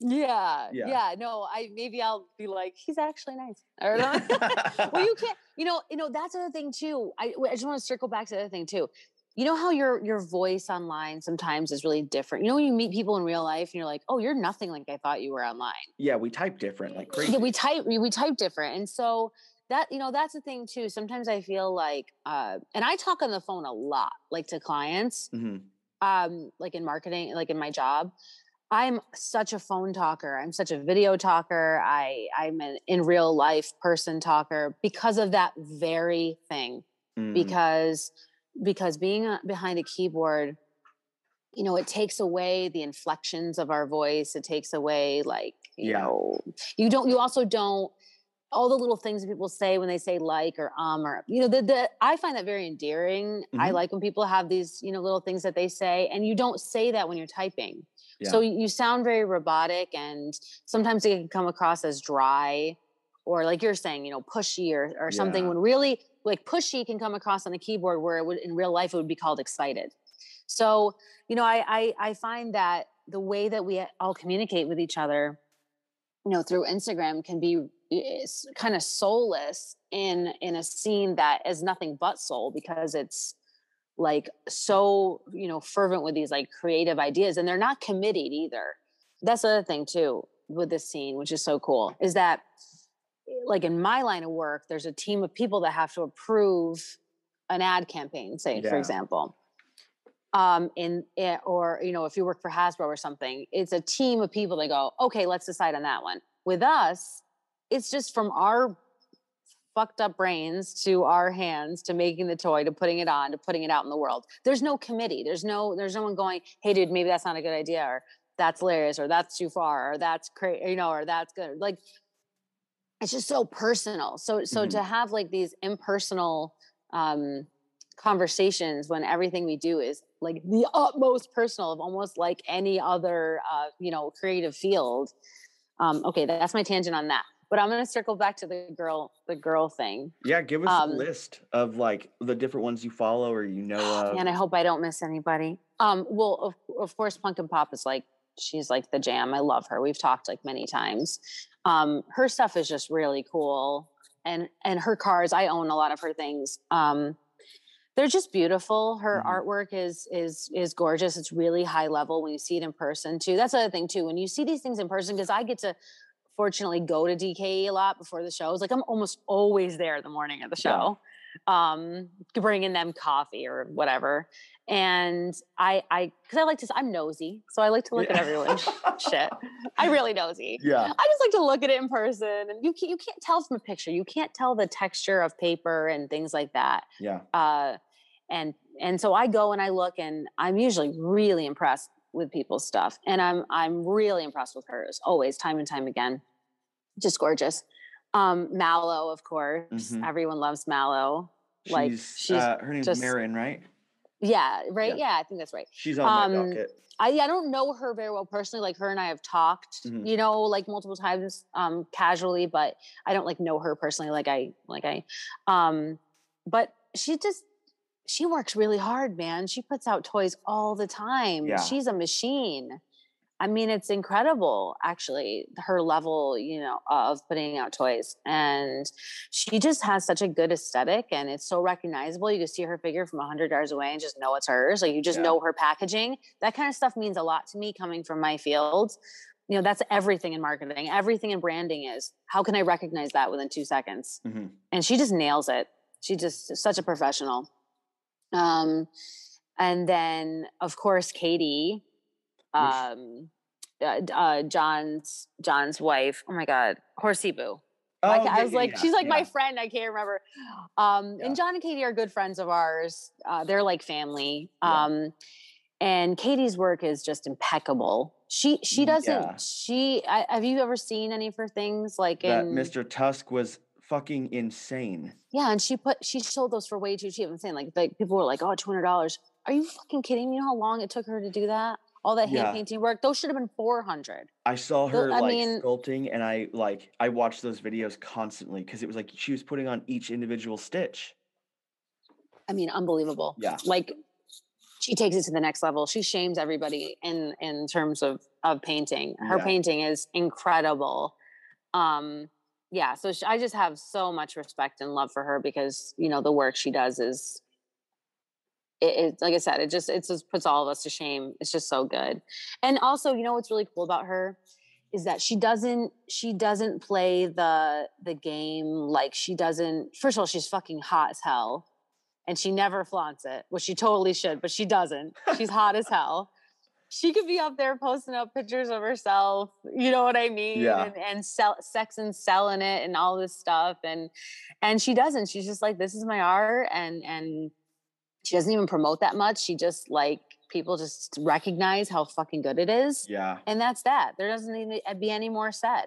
Yeah, Yeah. yeah, No, I maybe I'll be like, he's actually nice. Or (laughs) well, you (laughs) can't. You know, you know that's another thing too. I, I just want to circle back to the other thing too. you know how your your voice online sometimes is really different. You know when you meet people in real life and you're like, "Oh, you're nothing like I thought you were online." Yeah, we type different, like crazy. Yeah, we type we, we type different, and so that you know that's the thing too. Sometimes I feel like, uh, and I talk on the phone a lot, like to clients, hmm um, like in marketing, like in my job. I'm such a phone talker. I'm such a video talker. I I'm an in real life person talker because of that very thing Mm-hmm. because because being behind a keyboard you know it takes away the inflections of our voice it takes away like you Yeah. know you don't you also don't all the little things that people say when they say like or um or you know the, the i find that very endearing i Mhm. like when people have these you know little things that they say and you don't say that when you're typing Yeah. so you you sound very robotic and sometimes it can come across as dry or like you're saying, you know, pushy or, or something Yeah. when really like pushy can come across on the keyboard where it would in real life it would be called excited. So, you know, I I, I find that the way that we all communicate with each other, you know, through Instagram can be kind of soulless in in a scene that is nothing but soul because it's like so you know fervent with these like creative ideas and they're not committed either. That's the other thing too with this scene which is so cool is that like in my line of work there's a team of people that have to approve an ad campaign say for example. Um in eh, or you know if you work for hasbro or something it's a team of people that go okay let's decide on that one. With us it's just from our fucked up brains to our hands to making the toy to putting it on to putting it out in the world. There's no committee. There's no there's no one going hey dude maybe that's not a good idea or that's hilarious or that's too far or that's crazy you know or that's good. Like it's just so personal. So so Mhm. to have like these impersonal um conversations when everything we do is like the utmost personal of almost like any other uh you know creative field um okay that's my tangent on that but i'm going to circle back to the girl the girl thing. Yeah, give us Um, a list of like the different ones you follow or you know of. and i hope i don't miss anybody. Um well of, of course punk and pop is like she's like the jam. I love her. We've talked like many times. Um her stuff is just really cool and and her cars i own a lot of her things. Um they're just beautiful. Her Mhm. artwork is is is gorgeous. It's really high level when you see it in person too. That's the other thing too. When you see these things in person because i get to fortunately go to dke a lot before the shows like i'm almost always there the morning of the Yeah. show um bringing them coffee or whatever and i i because i like to i'm nosy so i like to look at Yeah. everyone's shit i (laughs) really nosy Yeah. I just like to look at it in person, and you can't, you can't tell from a picture. You can't tell the texture of paper and things like that. Yeah. Uh, and and so I go and I look, and I'm usually really impressed with people's stuff, and I'm I'm really impressed with hers always, time and time again. Just gorgeous. Um, Mallow, of course, Mhm. everyone loves Mallow. Like, she's, she's uh, her name's just- Marin, right? Yeah, right. Yeah. Yeah, I think that's right. She's on my Um, docket. I I don't know her very well personally. Like her and I have talked, Mhm. you know, like multiple times, um, casually, but I don't like know her personally. Like I, like I, um, but she just she works really hard, man. She puts out toys all the time. Yeah. She's a machine. I mean, it's incredible, actually, her level, you know, of putting out toys. And she just has such a good aesthetic and it's so recognizable. You can see her figure from 100 yards away and just know it's hers. Like you just Yeah. know her packaging. That kind of stuff means a lot to me coming from my field. You know, that's everything in marketing, everything in branding is how can I recognize that within two seconds? Mhm. and she just nails it. She just such a professional. Um, and then of course Katie, um, uh, uh, John's John's wife. Oh my God, Horsey Boo. Oh, Like, yeah, I was yeah, like, yeah, she's like my friend. I can't remember. Um, Yeah. And John and Katie are good friends of ours. Uh, they're like family. Yeah. Um, and Katie's work is just impeccable. She she Mm, doesn't. yeah. She I, have you ever seen any of her things like That in Mr. Tusk was fucking insane. yeah, and she put she sold those for way too cheap. I'm saying like like people were like, oh, two hundred dollars. Are you fucking kidding me? You know how long it took her to do that? All that hand Yeah. painting work. Those should have been four hundred. I saw her I like mean- sculpting and I like I watched those videos constantly because it was like she was putting on each individual stitch. I mean, unbelievable. Yeah. Like she takes it to the next level. She shames everybody in in terms of of painting. Her Yeah. painting is incredible. Um yeah, so sh I just have so much respect and love for her because, you know, the work she does is it, it like I said, it just it just puts all of us to shame. It's just so good. And also, you know what's really cool about her is that she doesn't she doesn't play the the game like she doesn't first of all, she's fucking hot as hell. And she never flaunts it, which she totally should, but she doesn't. She's hot as hell. She could be up there posting up pictures of herself, you know what I mean? Yeah. And, and sell sex and selling it and all this stuff. And and she doesn't. She's just like, this is my art. And and she doesn't even promote that much. She just like people just recognize how fucking good it is. Yeah. And that's that. There doesn't need to be any more said,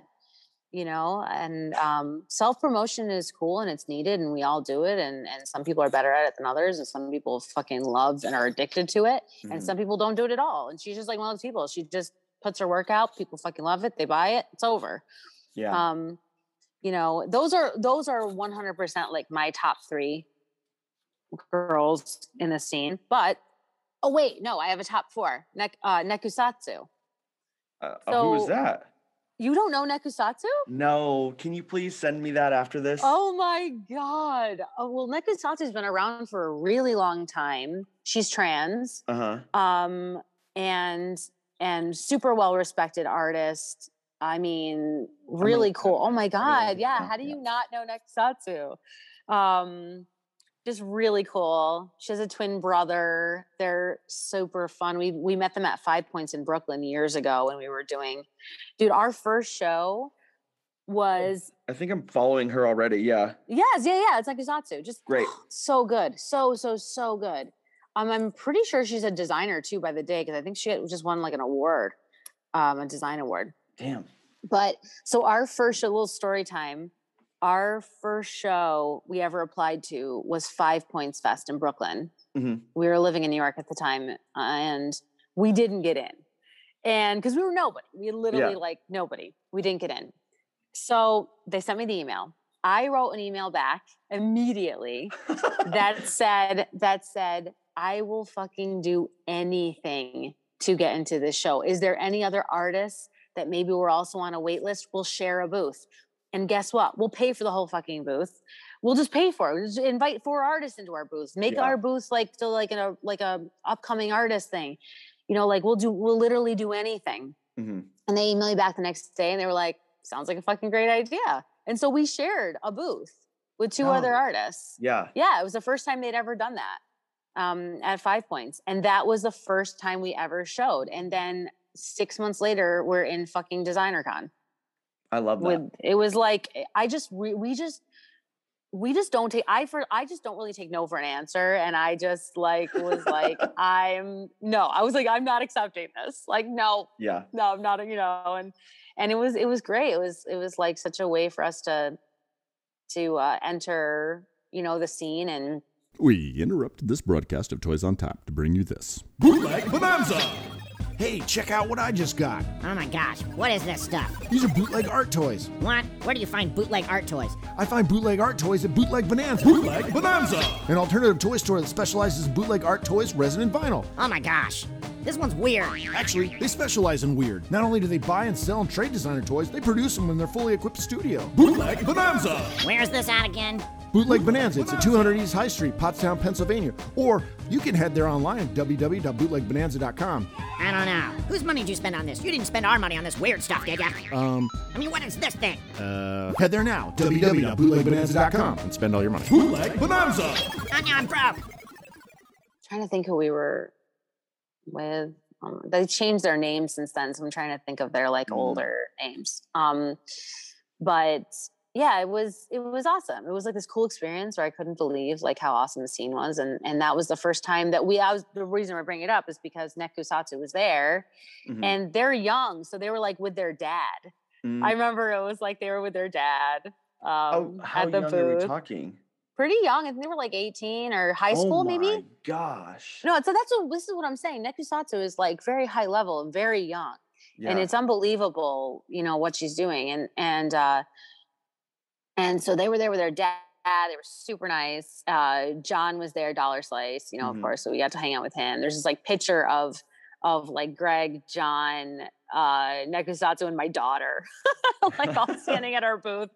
you know. And um, self promotion is cool and it's needed, and we all do it. And and some people are better at it than others, and some people fucking love and are addicted to it, and Mhm. some people don't do it at all. And she's just like one of those people. She just puts her work out. People fucking love it. They buy it. It's over. Yeah. Um, you know, those are those are one hundred percent like my top three girls in the scene. But oh wait, no, I have a top four. Nek- uh, Nekusatsu. Uh, uh, who was that? You don't know Nekusatsu? No. Can you please send me that after this? Oh my god. Oh well, Nekusatsu's been around for a really long time. She's trans. Uh huh. Um and and super well respected artist. I mean, really that cool. Oh my god. Yeah, how do you not know Nekusatsu? Um just really cool. She has a twin brother. They're super fun. We we met them at Five Points in Brooklyn years ago when we were doing, dude. Our first show was I think I'm following her already. Yeah. yes, yeah, yeah. It's like Nekusatsu. Just Great. (gasps) so good, so so so good. Um, I'm pretty sure she's a designer too by the day because I think she just won like an award, um, a design award. Damn. But so our first show, little story time. Our first show we ever applied to was Five Points Fest in Brooklyn. Mhm. We were living in New York at the time, and we didn't get in, and because we were nobody, we literally Yeah. like nobody. We didn't get in. So they sent me the email. I wrote an email back immediately that (laughs) said that said I will fucking do anything to get into this show. Is there any other artists that maybe we're also on a wait list? We'll share a booth. And guess what? We'll pay for the whole fucking booth. We'll just pay for it. We'll just invite four artists into our booth. Make Yeah. our booth like to like a like a upcoming artist thing. You know, like we'll do we'll literally do anything. hmm And they emailed me back the next day and they were like, sounds like a fucking great idea. And so we shared a booth with two other Oh. artists. Yeah. Yeah, it was the first time they'd ever done that um, at Five Points, and that was the first time we ever showed. And then six months later, we're in fucking Designer Con. I love that. With it was like I just we, we just we just don't take I for I just don't really take no for an answer, and I just like was like (laughs) I'm no, I was like I'm not accepting this. Like no, yeah. no, I'm not, you know, and and it was it was great. It was it was like such a way for us to to uh, enter, you know, the scene and We interrupt this broadcast of Toys on Tap to bring you this. Bootleg Bonanza! Hey, check out what I just got. Oh my gosh, what is this stuff? These are bootleg art toys. What? Where do you find bootleg art toys? I find bootleg art toys at Bootleg Bonanza. Bootleg Bonanza! An alternative toy store that specializes in bootleg art toys, resin, and vinyl. Oh my gosh, this one's weird. Actually, they specialize in weird. Not only do they buy and sell and trade designer toys, they produce them in their fully equipped studio. Bootleg Bonanza! Where's this at again? Bootleg Bonanza. It's at 200 East High Street, Pottstown, Pennsylvania. Or you can head there online at www.bootlegbonanza.com. I don't know. Whose money did you spend on this? You didn't spend our money on this weird stuff, did ya? Um, I mean, what is this thing? uh, head there now, www.bootlegbonanza.com, and spend all your money. Bootleg Bonanza! Anya, I'm broke. trying to think who we were with. Um, they changed their name since then, so I'm trying to think of their like Mhm. older names. Um, but yeah, it was it was awesome. It was like this cool experience where I couldn't believe like how awesome the scene was, and and that was the first time that we. I was the reason we're bringing it up is because Nekusatsu was there, Mhm. and they're young, so they were like with their dad. Mm. I remember it was like they were with their dad. oh, Um, how at the young are we talking? Pretty young. I think they were like 18 or high school, oh maybe. gosh. No, so that's what this is what I'm saying. Nekusatsu is like very high level and very young. Yeah. And it's unbelievable, you know, what she's doing. And and uh and so they were there with their dad. They were super nice. Uh John was there, Dollar Slice, you know, Mhm. of course. So we got to hang out with him. There's this like picture of of like Greg, John, uh Nekusatsu, and my daughter, (laughs) like all (laughs) standing at our booth.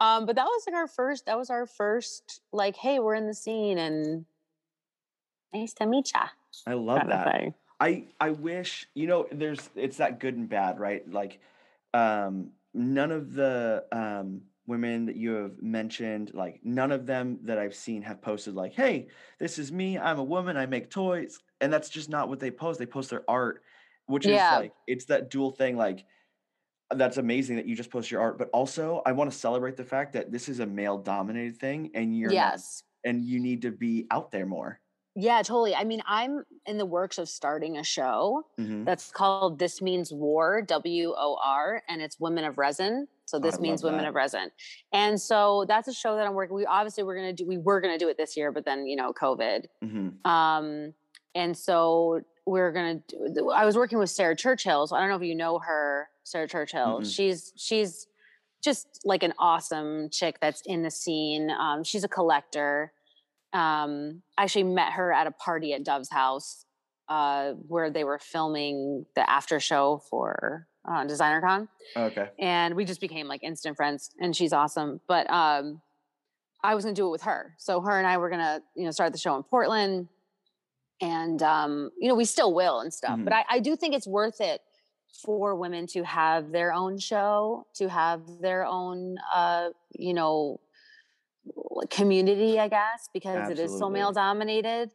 Um, but that was like our first, that was our first, like, hey, we're in the scene and Nice to meet ya. I love that. I I wish you know there's it's that good and bad right like um none of the um women that you have mentioned like none of them that I've seen have posted like hey this is me I'm a woman I make toys and that's just not what they post they post their art which Yeah. is like it's that dual thing like that's amazing that you just post your art but also I want to celebrate the fact that this is a male dominated thing and you're Yes. and you need to be out there more Yeah, totally. I mean, I'm in the works of starting a show Mhm. that's called This Means War, W O R, and it's Women of Resin. So Oh, this I means Women that. of Resin. And so that's a show that I'm working. We obviously we're gonna do we were gonna do it this year, but then you know, COVID. Mhm. Um, and so we're gonna do I was working with Sarah Churchill. So I don't know if you know her, Sarah Churchill. Mm-mm. She's she's just like an awesome chick that's in the scene. Um, she's a collector. Um, I actually met her at a party at Dov's house uh, where they were filming the after show for uh, DesignerCon, okay and we just became like instant friends. And she's awesome. But um, I was gonna do it with her, so her and I were gonna you know start the show in Portland, and um, you know we still will and stuff. But I, I do think it's worth it for women to have their own show, to have their own, uh, you know, community, I guess, because it is so male dominated,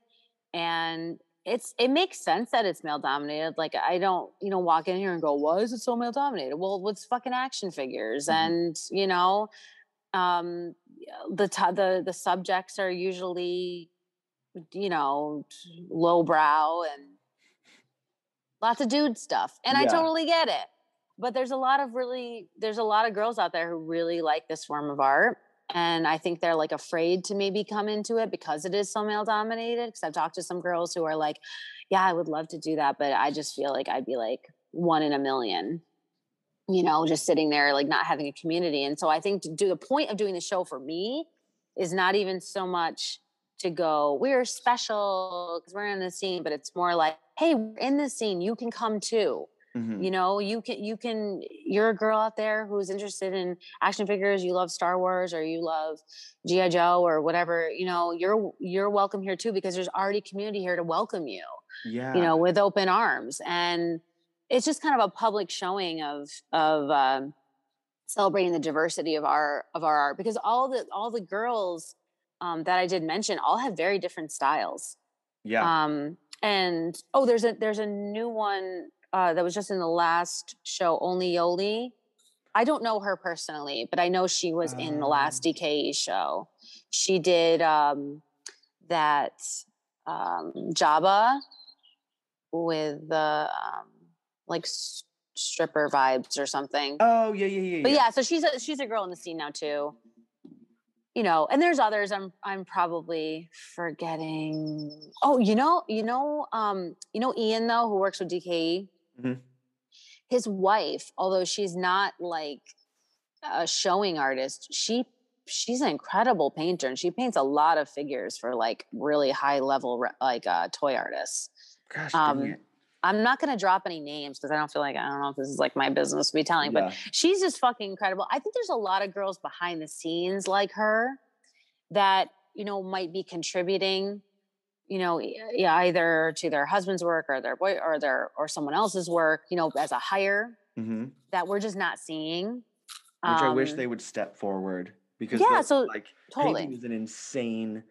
and it's it makes sense that it's male dominated. Like I don't, you know, walk in here and go, "Why is it so male dominated?" Well, what's fucking action figures, Mhm. and you know, um, the t- the the subjects are usually, you know, lowbrow and lots of dude stuff and i totally get it but there's a lot of really there's a lot of girls out there who really like this form of art and i think they're like afraid to maybe come into it because it is so male dominated because i've talked to some girls who are like yeah i would love to do that but i just feel like i'd be like one in a million you know just sitting there like not having a community and so i think to do the point of doing the show for me is not even so much to go we're special because we're in the scene but it's more like hey we're in the scene you can come too Mhm. you know you can you can you're a girl out there who's interested in action figures you love star wars or you love gi joe or whatever you know you're you're welcome here too because there's already community here to welcome you yeah you know with open arms and it's just kind of a public showing of of um, celebrating the diversity of our of our art because all the all the girls um, that I did mention all have very different styles. yeah Um, and oh, there's a there's a new one uh, that was just in the last show, Only Yoli. I don't know her personally, but I know she was in the last DKE show. She did um, that um, Jabba with the um, like stripper vibes or something. oh yeah yeah yeah But yeah, so she's a she's a girl in the scene now too. You know, and there's others I'm I'm probably forgetting. Oh, you know, you know, um, you know Ian though, who works with DKE. Mhm. His wife, although she's not like a showing artist, she she's an incredible painter and she paints a lot of figures for like really high level like uh, toy artists. Gosh, Um. I'm not going to drop any names because I don't feel like I don't know if this is like my business to be telling, Yeah. but she's just fucking incredible. I think there's a lot of girls behind the scenes like her that you know might be contributing, you know, yeah, either to their husband's work or their boy or their or someone else's work, you know, as a hire Mhm. that we're just not seeing. which I wish Um, they would step forward because yeah, so like totally. painting is an insane.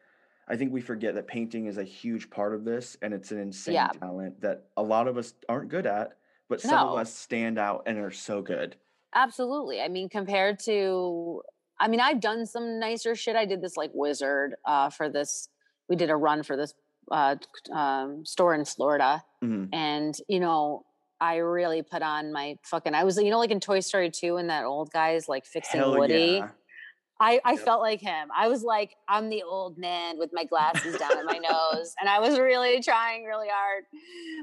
I think we forget that painting is a huge part of this, and it's an insane Yeah. talent that a lot of us aren't good at, but some of us stand out and are so good. Absolutely. I mean, compared to, I mean, I've done some nicer shit. I did this like wizard uh, for this. We did a run for this uh, um, store in Florida, Mhm. and you know, I really put on my fucking. I was, you know, like in Toy Story two, when that old guy's like fixing Hell Woody. yeah! I, I Yep. felt like him. I was like, I'm the old man with my glasses down at my nose. And I was really trying really hard.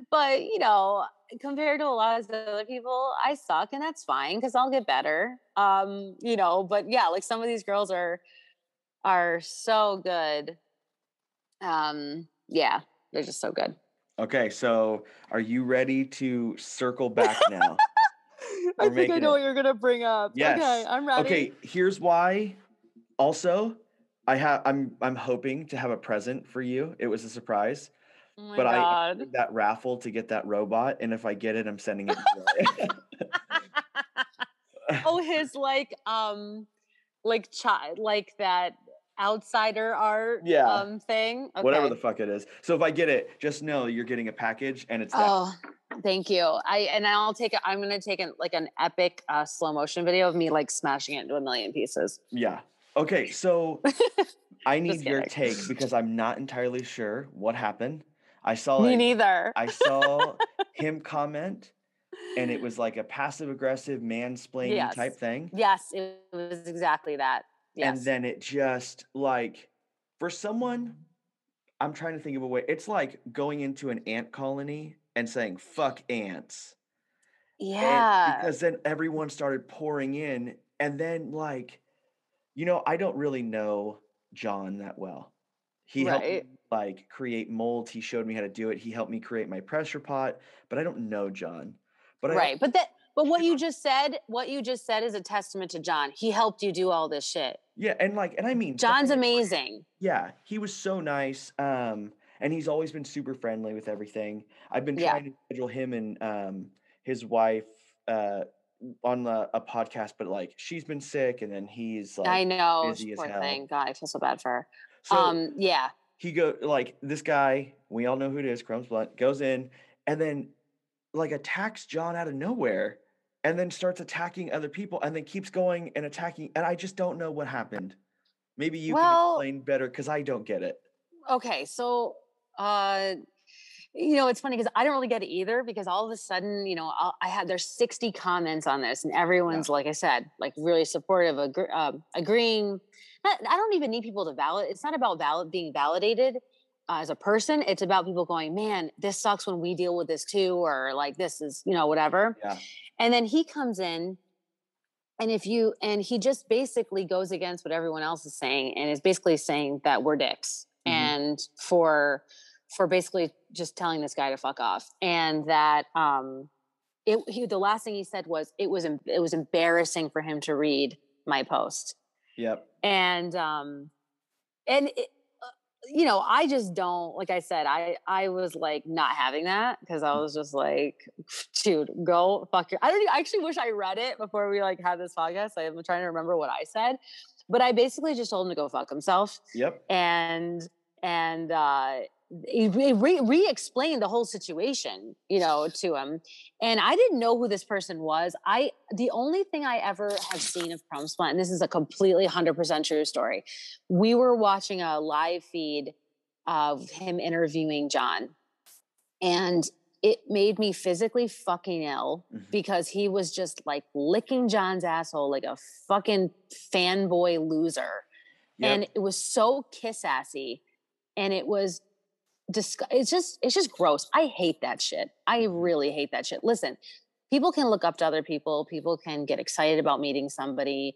But, you know, compared to a lot of other people, I suck and that's fine because I'll get better. Um, you know, but yeah, like some of these girls are are so good. Um, yeah, they're just so good. Okay, so are you ready to circle back now? (laughs) I think I know it. what you're gonna bring up. Yes. Okay, I'm ready. Okay, here's why. Also, I have I'm I'm hoping to have a present for you. It was a surprise. Oh but I God. entered that raffle to get that robot, and if I get it, I'm sending it. To (laughs) oh, his like um like child like that outsider art Yeah. um thing. Whatever the fuck it is. So if I get it, just know you're getting a package, and it's that. Oh, thank you. I and I'll take it. I'm gonna take an like an epic uh, slow motion video of me like smashing it into a million pieces. Yeah. Okay, so (laughs) I need your take because I'm not entirely sure what happened. I saw Me a- neither. I saw (laughs) him comment, and it was like a passive aggressive mansplaining Yes. type thing. yes, it was exactly that. Yes. And then it just like for someone, I'm trying to think of a way. It's like going into an ant colony and saying "fuck ants." And yeah. because then everyone started pouring in, and then like, you know, I don't really know John that well. He helped me, like create molds. He showed me how to do it. He helped me create my pressure pot, but I don't know John. But I, right. But that but what you just said, what you just said is a testament to John. He helped you do all this shit. yeah, and like, and I mean, John's amazing. Yeah, he was so nice. Um, and he's always been super friendly with everything. I've been Yeah. trying to schedule him and um his wife uh on the, a podcast, but like she's been sick, and then he's like I know. busy as Poor hell. thing. God, I feel so bad for her. So um, yeah. he go like this guy. We all know who it is. Crumbs Blunt goes in and then like attacks John out of nowhere, and then starts attacking other people, and then keeps going and attacking. And I just don't know what happened. Maybe you Well- can explain better because I don't get it. okay so uh you know it's funny because i don't really get it either because all of a sudden you know I'll, i had there's 60 comments on this and everyone's like i said like really supportive agr- uh, agreeing not, i don't even need people to validate it's not about valid being validated uh, as a person it's about people going man this sucks when we deal with this too or like this is you know whatever Yeah. and then he comes in and if you and he just basically goes against what everyone else is saying and is basically saying that we're dicks Mhm. and for for basically just telling this guy to fuck off and that um it he, the last thing he said was it was it was embarrassing for him to read my post Yep. and um and it, you know i just don't like i said i i was like not having that because i was just like (laughs) dude go fuck your i don't even, i actually wish i read it before we like had this podcast i'm trying to remember what i said but i basically just told him to go fuck himself Yep. and and uh he re- re- re-explained the whole situation you know to him and i didn't know who this person was i the only thing i ever have seen of prom splat and this is a completely 100% true story we were watching a live feed of him interviewing john and it made me physically fucking ill Mhm. because he was just like licking john's asshole like a fucking fanboy loser Yep. and it was so kiss assy and it was disg- it's just it's just gross i hate that shit i Mm-hmm. really hate that shit listen people can look up to other people people can get excited about meeting somebody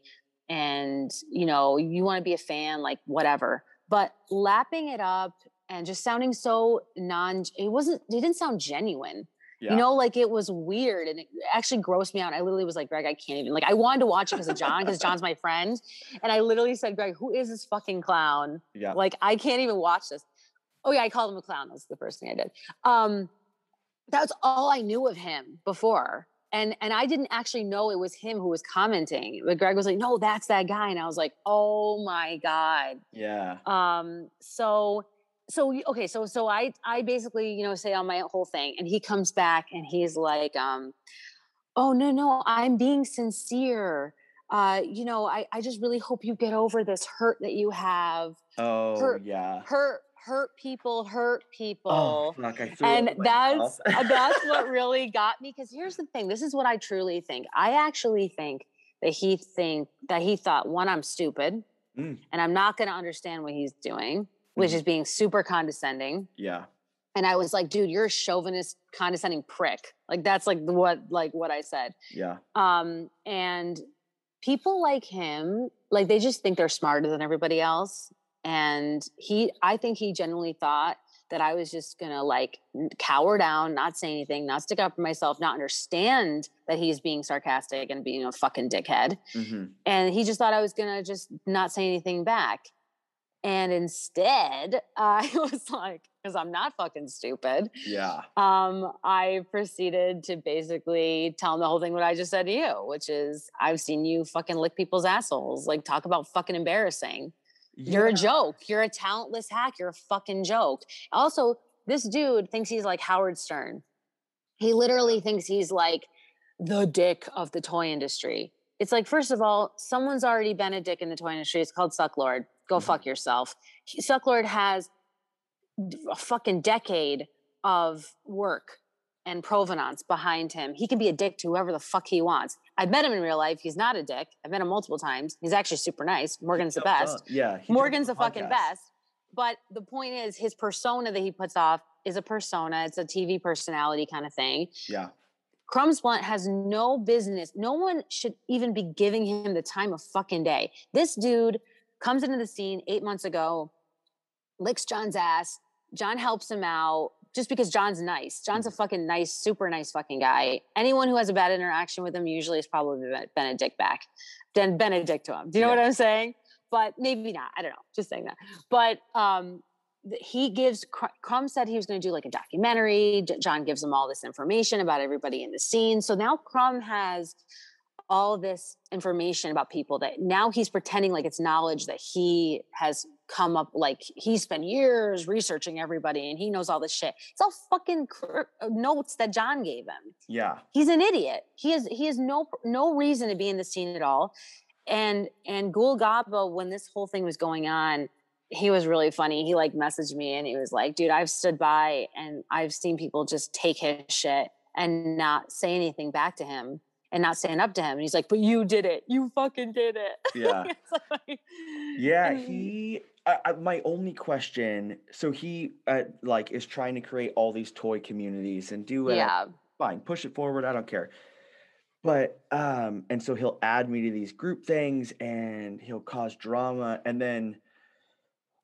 and you know you want to be a fan like whatever but lapping it up and just sounding so non it wasn't it didn't sound genuine yeah. you know, like it was weird and it actually grossed me out. I literally was like, Greg, I can't even. Like, I wanted to watch it because of John, because John's my friend. And I literally said, Greg, who is this fucking clown? yeah. Like, I can't even watch this. Oh, yeah, I called him a clown. That's the first thing I did. Um, that's all I knew of him before. And and I didn't actually know it was him who was commenting. But Greg was like, no, that's that guy. And I was like, oh my God yeah. um so so okay so so i i basically you know say on my whole thing and he comes back and he's like um oh no no i'm being sincere uh you know i i just really hope you get over this hurt that you have Oh yeah. hurt hurt people hurt people Oh fuck! I threw up and that's uh, that's what (laughs) really got me because here's the thing this is what i truly think i actually think that he think that he thought one i'm stupid Mm. and i'm not going to understand what he's doing which Mhm. is being super condescending yeah. and i was like dude you're a chauvinist condescending prick like that's like what like what i said Yeah. um and people like him like they just think they're smarter than everybody else and he i think he genuinely thought that i was just gonna like cower down not say anything not stick up for myself not understand that he's being sarcastic and being a fucking dickhead hmm and he just thought i was gonna just not say anything back And instead, (laughs) I was like, because I'm not fucking stupid. Yeah. Um, I proceeded to basically tell him the whole thing what I just said to you, which is I've seen you fucking lick people's assholes. Like talk about fucking embarrassing. You're a joke. You're a talentless hack. You're a fucking joke. Also, this dude thinks he's like Howard Stern. He literally thinks he's like the dick of the toy industry. It's like, first of all, someone's already been a dick in the toy industry. It's called Sucklord. Go mm-hmm. fuck yourself. He- Sucklord has a fucking decade of work and provenance behind him. He can be a dick to whoever the fuck he wants. I've met him in real life. He's not a dick. I've met him multiple times. He's actually super nice. Morgan's the best. yeah, Morgan's the on fucking best. But the point is, his persona that he puts off is a persona. It's a TV personality kind of thing. Yeah. Crumbs Blunt has no business. No one should even be giving him the time of fucking day. This dude comes into the scene eight months ago, licks John's ass. John helps him out just because John's nice. John's a fucking nice, super nice fucking guy. Anyone who has a bad interaction with him usually has probably been- a dick back, then been a dick to him. Do you know what I'm saying? But maybe not. I don't know. Just saying that. But um, he gives Cr- Crumb said he was going to do like a documentary. John gives him all this information about everybody in the scene. So now Crumb has all this information about people that now he's pretending like it's knowledge that he has come up like he spent years researching everybody and he knows all this shit. It's all fucking cr- uh, notes that John gave him Yeah. he's an idiot. He has he has no no reason to be in the scene at all. And and Gul Gaba, when this whole thing was going on, he was really funny. He like messaged me and he was like, dude, I've stood by and I've seen people just take his shit and not say anything back to him and not stand up to him. And he's like, but you did it. You fucking did it. (laughs) Yeah. Like- Yeah, he. I, I, my only question. So he uh, like is trying to create all these toy communities and do it. Yeah. Fine, push it forward. I don't care. But um, and so he'll add me to these group things, and he'll cause drama, and then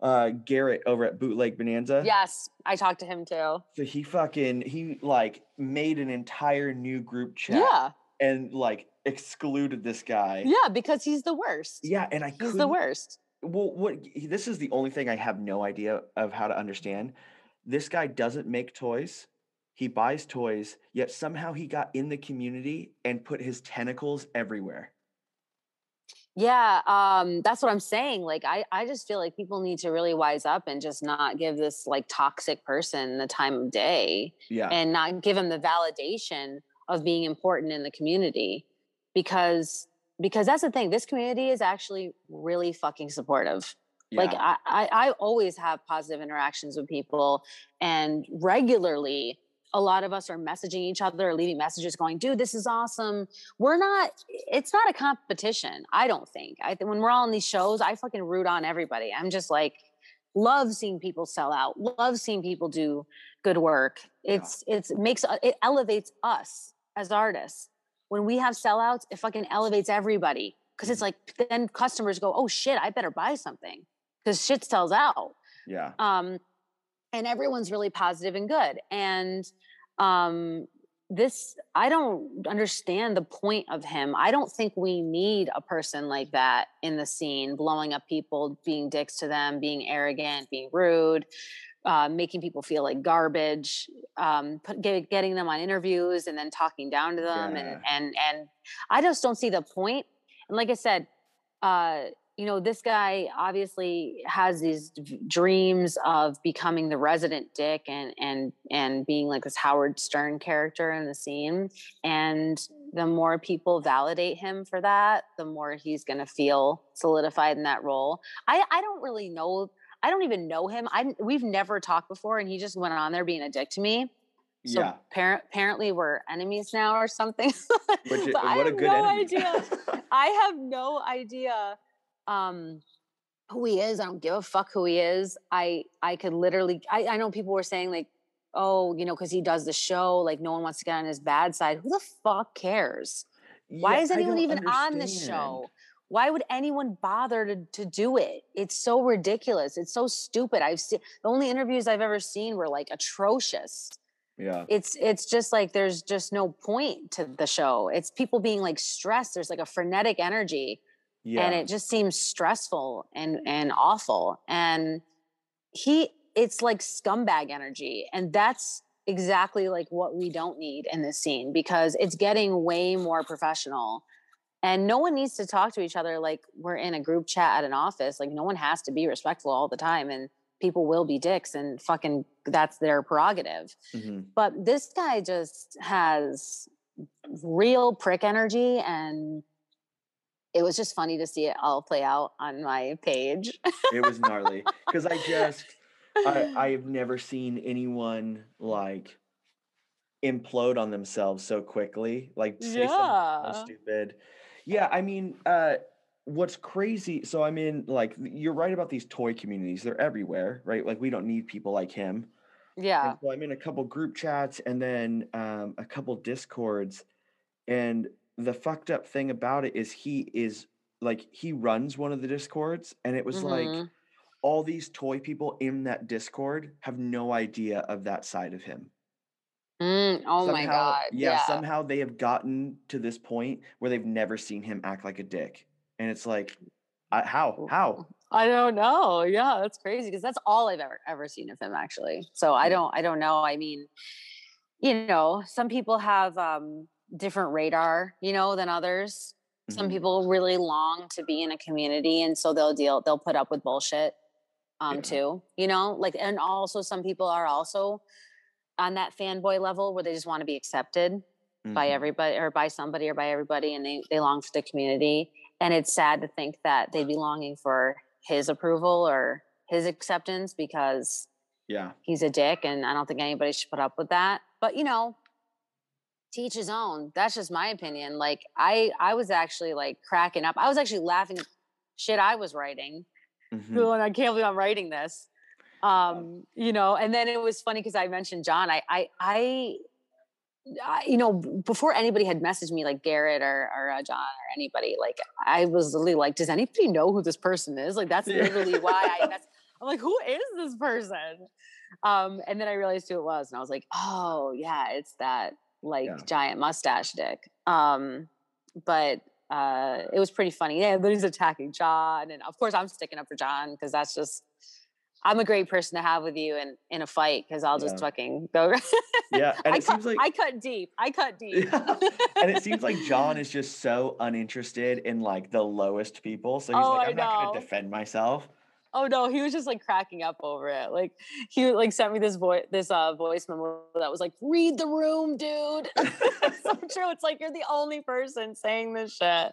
uh Garrett over at Bootleg Bonanza. Yes, I talked to him too. So he fucking he like made an entire new group chat. Yeah. And like excluded this guy. Yeah, because he's the worst. Yeah, and I He's the worst. Well, what this is the only thing I have no idea of how to understand. This guy doesn't make toys. He buys toys, yet somehow he got in the community and put his tentacles everywhere. Yeah, um, that's what I'm saying. Like, I, I just feel like people need to really wise up and just not give this like toxic person the time of day Yeah. and not give him the validation of being important in the community because because that's the thing. This community is actually really fucking supportive. Like I, I, I always have positive interactions with people and regularly a lot of us are messaging each other or leaving messages going, dude, this is awesome. We're not, it's not a competition. I don't think. I when we're all on these shows, I fucking root on everybody. I'm just like, love seeing people sell out, love seeing people do good work. It's, it's, it makes, uh, it elevates us as artists. When we have sellouts, it fucking elevates everybody. Cause it's like, then customers go, oh shit, I better buy something because shit sells out yeah. um, and everyone's really positive and good and um, this i don't understand the point of him. I don't think we need a person like that in the scene blowing up people being dicks to them being arrogant being rude uh, making people feel like garbage um, put, get, getting them on interviews and then talking down to them and and and i just don't see the point. And like i said uh, you know, this guy obviously has these dreams of becoming the resident dick and and and being like this Howard Stern character in the scene. And the more people validate him for that, the more he's going to feel solidified in that role. I I don't really know. I don't even know him. I we've never talked before, and he just went on there being a dick to me. So Yeah. appar- apparently we're enemies now or something. (laughs) Which i- what a have good no enemy. idea. I have no idea um who he is. I don't give a fuck who he is. I I could literally I, I know people were saying like, oh, you know, because he does the show, like no one wants to get on his bad side. Who the fuck cares? Why Yeah, is anyone even on the show? Why would anyone bother to, to do it? It's so ridiculous. It's so stupid. I've seen the only interviews I've ever seen were like atrocious Yeah. it's it's just like there's just no point to the show it's people being like stressed there's like a frenetic energy Yeah. and it just seems stressful and and awful and he it's like scumbag energy and that's exactly like what we don't need in this scene because it's getting way more professional and no one needs to talk to each other like we're in a group chat at an office like no one has to be respectful all the time and people will be dicks and fucking that's their prerogative Mhm. but this guy just has real prick energy and it was just funny to see it all play out on my page It was gnarly because I (laughs) just I I have never seen anyone like implode on themselves so quickly. Like say something Yeah. so stupid. Yeah, I mean, uh what's crazy so I'm in like you're right about these toy communities. They're everywhere, right? Like we don't need people like him. yeah And so I'm in a couple group chats and then um, a couple discords. And the fucked up thing about it is he is like he runs one of the discords, and it was like Mhm. all these toy people in that discord have no idea of that side of him. Mm, oh my god Yeah, yeah, somehow they have gotten to this point where they've never seen him act like a dick, and it's like, I, how? How? i don't know yeah that's crazy because that's all i've ever ever seen of him actually so i don't i don't know i mean you know some people have um different radar you know than others some Mhm. people really long to be in a community and so they'll deal they'll put up with bullshit um Yeah. too you know like and also some people are also on that fanboy level where they just want to be accepted by Mhm. everybody or by somebody or by everybody and they, they long for the community and it's sad to think that they'd be longing for his approval or his acceptance because Yeah. he's a dick and i don't think anybody should put up with that but you know teach his own that's just my opinion like i i was actually like cracking up i was actually laughing at shit i was writing Mhm. going, I can't believe I'm writing this. Um, you know, and then it was funny because I mentioned John. I, I, I, I, you know, before anybody had messaged me, like Garrett or, or uh, John or anybody, like I was literally like, does anybody know who this person is? Like that's Yeah. literally why I. That's, (laughs) I'm like, who is this person? Um, and then I realized who it was, and I was like, oh yeah, it's that like Yeah. giant mustache dick. Um, but uh, it was pretty funny. Yeah, but he's attacking John, and of course I'm sticking up for John because that's just I'm a great person to have with you in in a fight because I'll just Yeah. fucking go. (laughs) Yeah, and I it cut, seems like I cut deep. I cut (laughs) deep. and it seems like John (laughs) is just so uninterested in like the lowest people. So he's Oh, like, I'm not gonna defend myself. Oh no, he was just like cracking up over it. Like he like sent me this voice this uh voice memo that was like, read the room, dude. (laughs) it's so (laughs) true. It's like you're the only person saying this shit.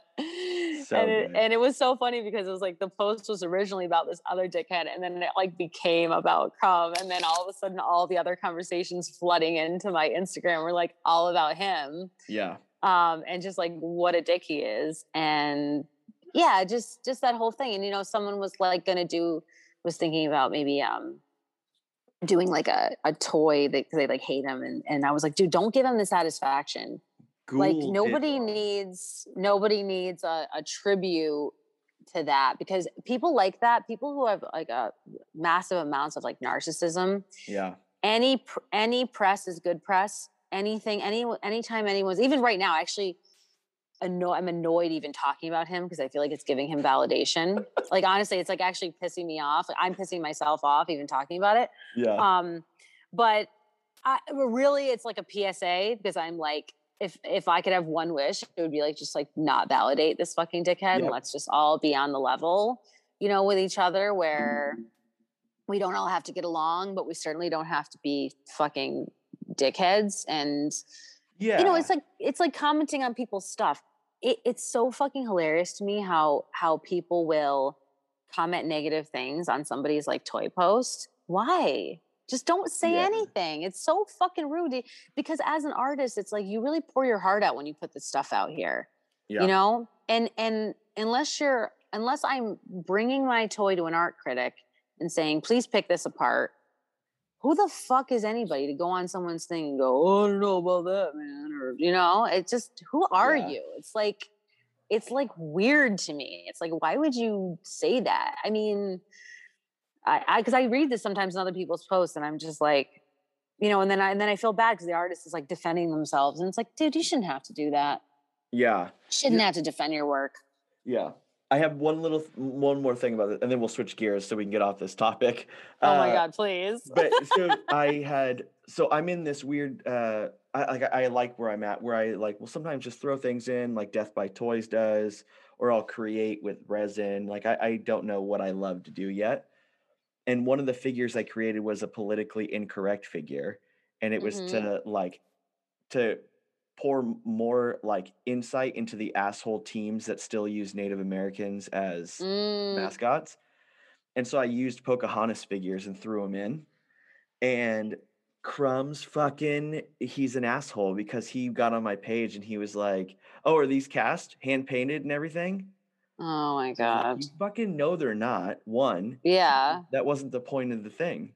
So and it and it was so funny because it was like the post was originally about this other dickhead and then it like became about Crumb. And then all of a sudden all the other conversations flooding into my Instagram were like all about him Yeah. um, and just like what a dick he is, and yeah, just just that whole thing. And you know, someone was like gonna do was thinking about maybe um doing like a, a toy that they like hate him, and and I was like, dude, don't give him the satisfaction. like nobody needs nobody needs a, a tribute to that because people like that people who have like a massive amounts of like narcissism Yeah. any pr- any press is good press anything any anytime anyone's even right now actually anno- i'm annoyed even talking about him because i feel like it's giving him validation (laughs) like honestly it's like actually pissing me off Like, i'm pissing myself off even talking about it Yeah. um but I, really it's like a psa because i'm like if if i could have one wish it would be like just like not validate this fucking dickhead and let's just all be on the level you know with each other where we don't all have to get along but we certainly don't have to be fucking dickheads and yeah. you know it's like it's like commenting on people's stuff it, it's so fucking hilarious to me how how people will comment negative things on somebody's like toy post why just don't say Yeah. anything it's so fucking rude because as an artist it's like you really pour your heart out when you put this stuff out here yeah. you know and and unless you're unless i'm bringing my toy to an art critic and saying please pick this apart who the fuck is anybody to go on someone's thing and go oh, i don't know about that man or you know it's just who are Yeah. you it's like it's like weird to me it's like why would you say that i mean i i because I, read this sometimes in other people's posts and i'm just like you know and then i and then i feel bad because the artist is like defending themselves and it's like dude you shouldn't have to do that Yeah. shouldn't Yeah. have to defend your work Yeah. I have one little, one more thing about it, and then we'll switch gears so we can get off this topic. (laughs) Oh my Uh, god, please. but (laughs) so I had so I'm in this weird uh I like I like where I'm at where I like will sometimes just throw things in like Death by Toys does or I'll create with resin like I, I don't know what I love to do yet and one of the figures I created was a politically incorrect figure and it was Mhm. to like to pour more like insight into the asshole teams that still use Native Americans as Mm, mascots. And so I used Pocahontas figures and threw them in. And Crumbs fucking he's an asshole because he got on my page and he was like, "Oh, are these cast, hand painted and everything?" oh my was like, god. You fucking know they're not. One, Yeah. that wasn't the point of the thing.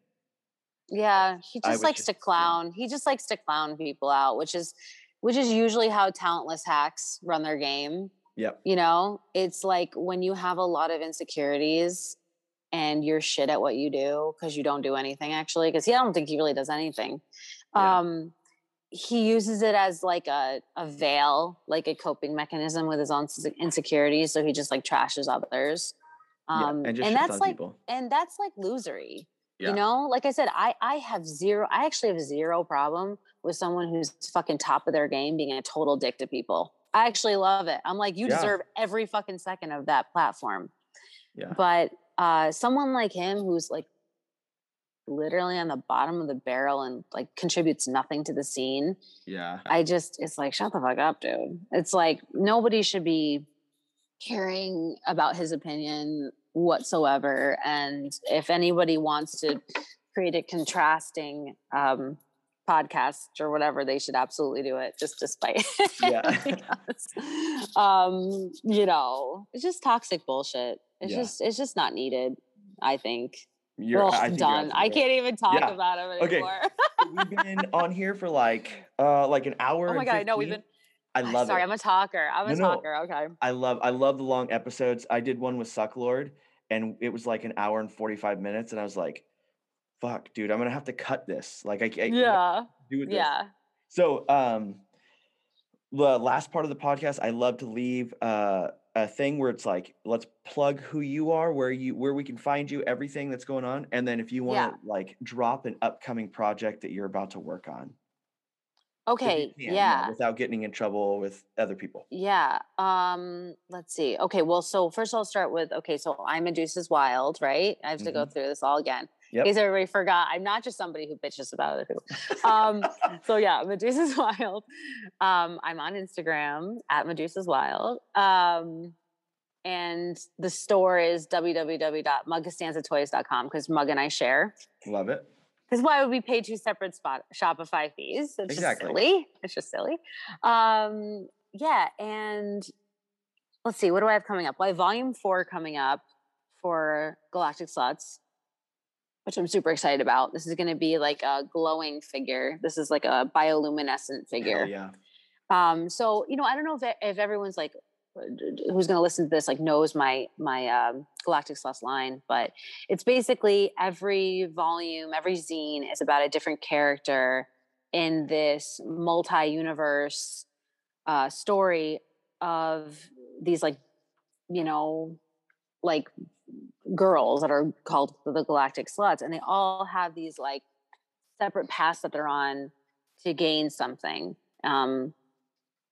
Yeah. He just likes just- to yeah. clown. He just likes to clown people out, which is which is usually how talentless hacks run their game. Yep. You know, it's like when you have a lot of insecurities and you're shit at what you do because you don't do anything actually. Because I don't think he really does anything. Yeah. Um, he uses it as like a, a veil, like a coping mechanism with his own insecurities. So he just like trashes others. Yeah, Um, and that's like, people. and that's like losery. Yeah. You know, like I said, I I have zero. I actually have zero problem with someone who's fucking top of their game being a total dick to people. I actually love it. I'm like, you Yeah. deserve every fucking second of that platform. Yeah. But uh, someone like him who's like literally on the bottom of the barrel and like contributes nothing to the scene, Yeah. I just it's like shut the fuck up, dude. It's like nobody should be caring about his opinion whatsoever. And if anybody wants to create a contrasting um podcast or whatever, they should absolutely do it just despite (laughs) Yeah. (laughs) because, um, you know, it's just toxic bullshit. It's Yeah. just it's just not needed, I think. You're, Ugh, I (laughs) think you're done. I can't even talk Yeah. about Okay. anymore. We've been on here for like uh like an hour. oh my god, know we've been I love sorry, it. I'm a talker. I'm a No, no. talker. Okay. I love I love the long episodes. I did one with Sucklord and it was like an hour and 45 minutes and I was like fuck dude, I'm to have to cut this. Like I can't Yeah. do with this. Yeah. So, um the last part of the podcast, I love to leave uh a thing where it's like let's plug who you are, where you where we can find you, everything that's going on, and then if you want to like drop an upcoming project that you're about to work on. Okay. can, yeah. without getting in trouble with other people. Yeah. Um, let's see. Okay, well, so first I'll start with okay, so I'm a Medusa's Wild, right? I have to go through this all again. Yep. Case everybody forgot, I'm not just somebody who bitches about other people. Um, so yeah, Medusa's (laughs) Wild. Um, I'm on Instagram at Medusa's Wild. Um, and the store is www.mugcostanzatoys.com because Mug and I share. Love it. Because why would we pay two separate spot Shopify fees? It's Exactly. just silly. It's just silly. Um, yeah, and let's see, what do I have coming up? Well, I have volume four coming up for Galactic Sluts, which I'm super excited about. This is going to be like a glowing figure. This is like a bioluminescent figure. Hell yeah. Um, so you know, I don't know if if everyone's like who's going to listen to this like knows my my um, Galactic Sluts line, but it's basically every volume, every zine is about a different character in this multi-universe uh, story of these like you know like girls that are called the Galactic Sluts, and they all have these like separate paths that they're on to gain something. Um,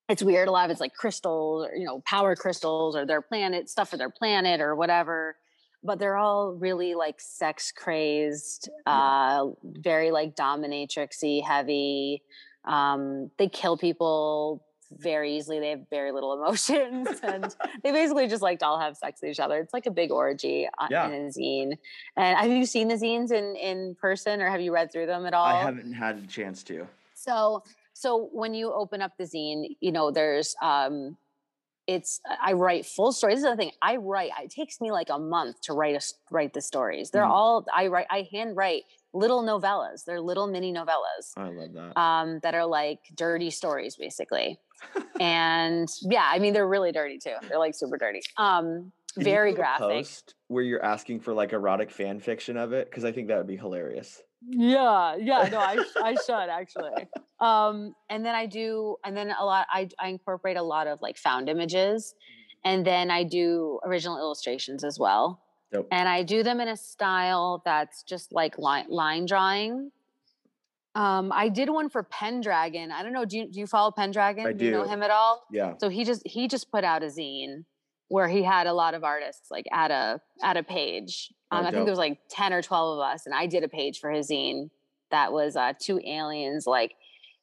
it's weird. A lot of it's like crystals, or, you know, power crystals, or their planet stuff for their planet, or whatever. But they're all really like sex crazed, uh, very like dominatrixy heavy. Um, they kill people very easily. They have very little (laughs) emotions, (laughs) and they basically just like to all have sex with each other. It's like a big orgy uh, Yeah. in a zine. And have you seen the zines in in person, or have you read through them at all? I haven't had a chance to. So so when you open up the zine, you know, there's um it's I write full stories. This is the thing. I write. It takes me like a month to write a, write the stories. They're Mhm. all I write. I hand write little novellas. They're little mini novellas I love that. um, that are like dirty stories, basically. (laughs) and yeah, I mean they're really dirty too. They're like super dirty. Um, Can very graphic. Post where you're asking for like erotic fan fiction of it because I think that would be hilarious. Yeah, yeah, no, I I (laughs) should actually. Um, and then I do, and then a lot. I I incorporate a lot of like found images, and then I do original illustrations as well. Dope. And I do them in a style that's just like line, line drawing. Um, I did one for Pendragon. I don't know. Do you do you follow Pendragon? I do. you know him at all? Yeah. So he just he just put out a zine where he had a lot of artists like at a at a page. Oh, Um, I think there was like ten or twelve of us, and I did a page for his zine that was uh, two aliens. Like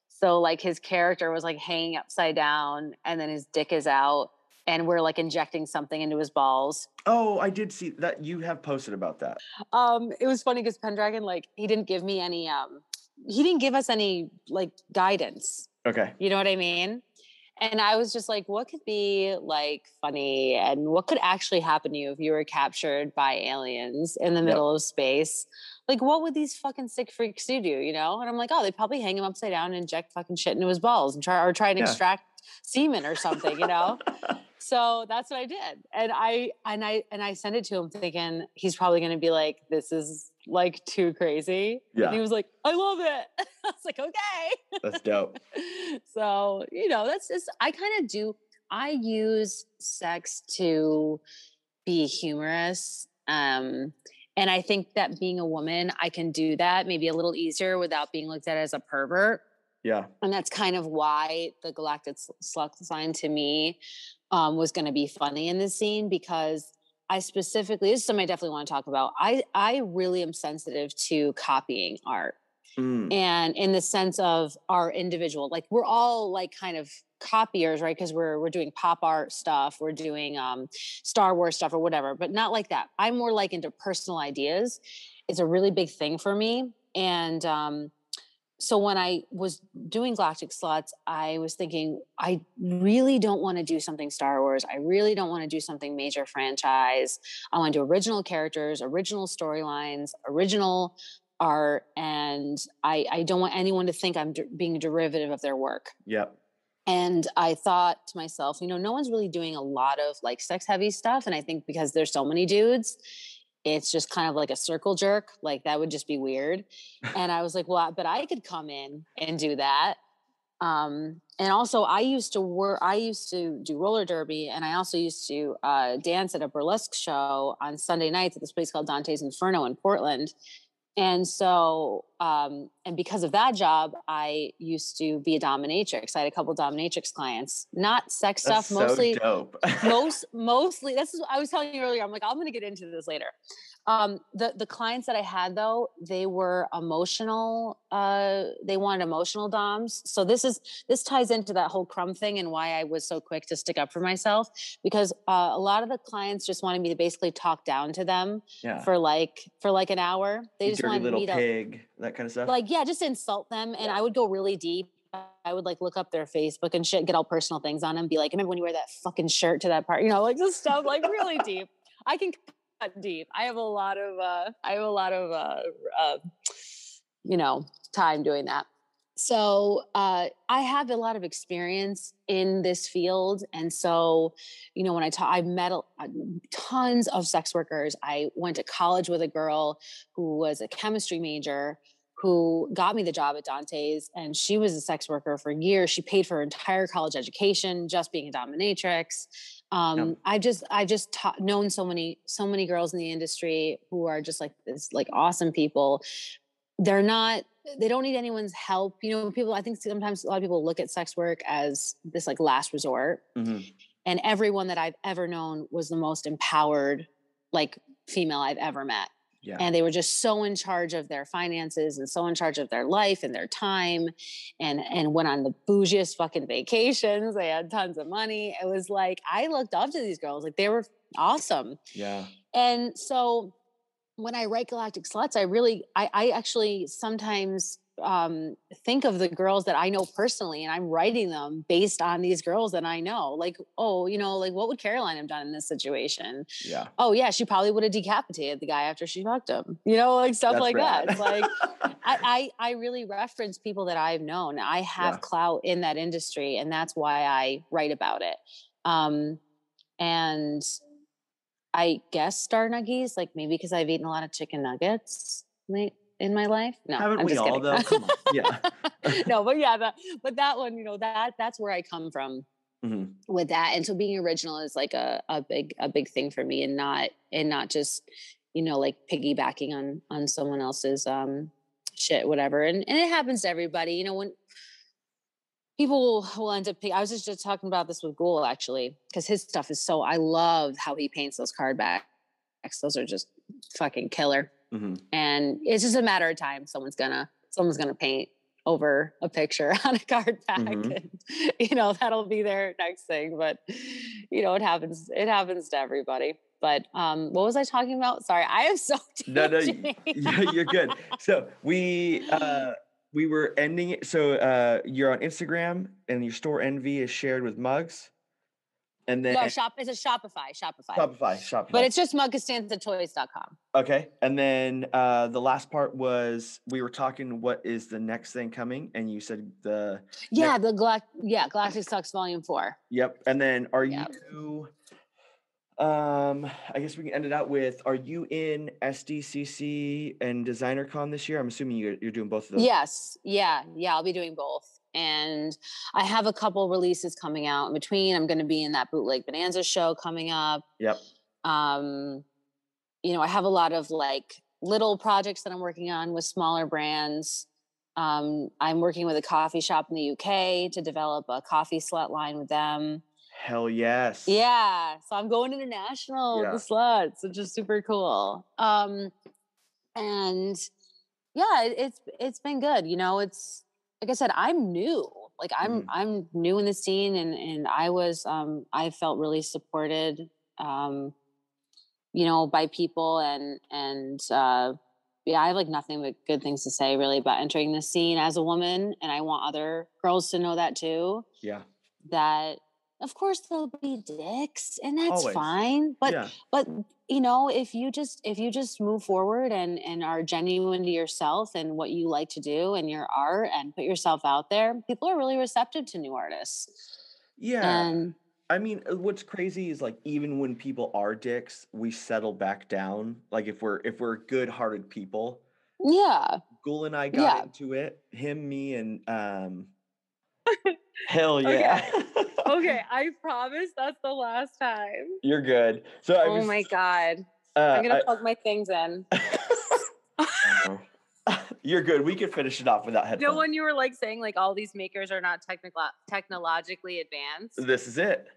so, like his character was like hanging upside down, and then his dick is out, and we're like injecting something into his balls. Oh, I did see that. You have posted about that. Um, it was funny because Pendragon like he didn't give me any um he didn't give us any like guidance. Okay. You know what I mean? And I was just like, what could be like funny and what could actually happen to you if you were captured by aliens in the Yep. middle of space? Like, what would these fucking sick freaks do, you know? And I'm like, oh, they'd probably hang him upside down and inject fucking shit into his balls and try or try and Yeah. extract semen or something, you know? (laughs) so that's what I did. And I and I and I sent it to him thinking he's probably gonna be like, this is like too crazy. Yeah. And he was like, I love it. (laughs) I was like, okay That's dope. (laughs) so you know that's just i kind of do i use sex to be humorous um and i think that being a woman i can do that maybe a little easier without being looked at as a pervert Yeah. and that's kind of why the galactic Sl- slut sign to me um, was going to be funny in this scene because i specifically this is something i definitely want to talk about i i really am sensitive to copying art. Mm. and in the sense of our individual like we're all like kind of copiers right? Because we're we're doing pop art stuff we're doing um star wars stuff or whatever but not like that. I'm more like into personal ideas. It's a really big thing for me. And um so when i was doing galactic Sluts, i was thinking i really don't want to do something star wars i really don't want to do something major franchise i want to do original characters original storylines original art and I, I don't want anyone to think I'm de- being derivative of their work. Yep. And I thought to myself, you know, no one's really doing a lot of like sex heavy stuff. And I think because there's so many dudes, it's just kind of like a circle jerk. Like that would just be weird. and I was like, well, but I could come in and do that. Um, and also I used to work, I used to do roller derby and I also used to uh, dance at a burlesque show on Sunday nights at this place called Dante's Inferno in Portland. And so, um, and because of that job, I used to be a dominatrix. I had a couple dominatrix clients, not sex That's stuff, mostly dope. (laughs) most mostly this is what I was telling you earlier. I'm like, I'm gonna get into this later. Um, the the clients that I had though, they were emotional. Uh, they wanted emotional doms. So this is this ties into that whole crumb thing and why I was so quick to stick up for myself because uh, a lot of the clients just wanted me to basically talk down to them yeah. for like for like an hour. They You just wanted little me to pig, that kind of stuff. like yeah just insult them and i would go really deep i would like look up their facebook and shit get all personal things on them be like I remember when you wear that fucking shirt to that part you know like this stuff like really deep i can deep i have a lot of uh i have a lot of uh, uh you know time doing that so uh, i have a lot of experience in this field and so you know when i talk i've met a, uh, tons of sex workers i went to college with a girl who was a chemistry major who got me the job at Dante's and she was a sex worker for years. She paid for her entire college education just being a dominatrix. Um. I've just I've just ta- known so many so many girls in the industry who are just like this like awesome people. They're not they don't need anyone's help. You know, people I think sometimes a lot of people look at sex work as this like last resort Mhm. and everyone that I've ever known was the most empowered like female I've ever met Yeah. and they were just so in charge of their finances and so in charge of their life and their time and and went on the bougiest fucking vacations they had tons of money it was like i looked up to these girls like they were awesome yeah. and so when i write galactic sluts i really i, I actually sometimes um, think of the girls that I know personally, and I'm writing them based on these girls that I know. Like, oh, you know, like what would Caroline have done in this situation? Yeah. oh yeah, she probably would have decapitated the guy after she fucked him. You know, like stuff That's like rad. that. It's like (laughs) I, I I really reference people that I've known. I have Yeah. clout in that industry, and that's why I write about it. Um, and I guess star nuggies, like maybe because I've eaten a lot of chicken nuggets like, in my life. No, Haven't I'm we just all kidding. though? (laughs) Come on. Yeah. (laughs) no, but yeah, that, but that one, you know, that that's where I come from. Mhm. with that and so being original is like a, a big a big thing for me and not and not just you know like piggybacking on on someone else's um shit whatever and and it happens to everybody you know when people will, end up i was just, just talking about this with Ghoul actually because his stuff is so i love how he paints those card backs those are just fucking killer Mhm. and it's just a matter of time someone's gonna someone's gonna paint over a picture (laughs) on a card back Mhm. and you know that'll be their next thing but you know it happens it happens to everybody but um what was i talking about sorry i am so (laughs) No, no, y- tangent-ing. (laughs) yeah, you're good. So we uh we were ending it. So uh you're on Instagram and your Storenvy is shared with mugs. And then no shop it's a shopify shopify Shopify, Shopify. but it's just mugcostanzatoys.com okay. And then uh the last part was we were talking what is the next thing coming, and you said the yeah the Galact- yeah galactic sluts volume four Yep. And then are Yep. you um I guess we can end it out with are you in SDCC and Designer Con this year? I'm assuming you're, you're doing both of those. Yes, yeah, yeah. I'll be doing both, and I have a couple releases coming out in between. I'm going to be in that bootleg bonanza show coming up. Yep. Um, you know, I have a lot of like little projects that I'm working on with smaller brands. Um, I'm working with a coffee shop in the UK to develop a coffee slut line with them. Hell yes. Yeah, so I'm going international Yeah. with the sluts, which is super cool. Um, and yeah, it, it's it's been good. You know, it's like I said, I'm new. Like I'm Mhm. I'm new in the scene, and and I was um I felt really supported. Um, you know, by people and and uh, yeah, I have like nothing but good things to say really about entering the scene as a woman, and I want other girls to know that too Yeah. that of course there'll be dicks and that's Always. fine but yeah. but you know if you just if you just move forward and and are genuine to yourself and what you like to do and your art and put yourself out there people are really receptive to new artists Yeah. and I mean, uh, what's crazy is like even when people are dicks, we settle back down. Like if we're if we're good-hearted people. yeah Ghoul and I got Yeah. into it. Him, me, and um. (laughs) hell yeah. Okay, (laughs) I promise that's the last time. You're good. So I oh was, my god uh, i'm gonna I- plug my things in (laughs) (laughs) You're good. We could finish it off without You headphones. know when you were like saying like all these makers are not technical technologically advanced? This is it.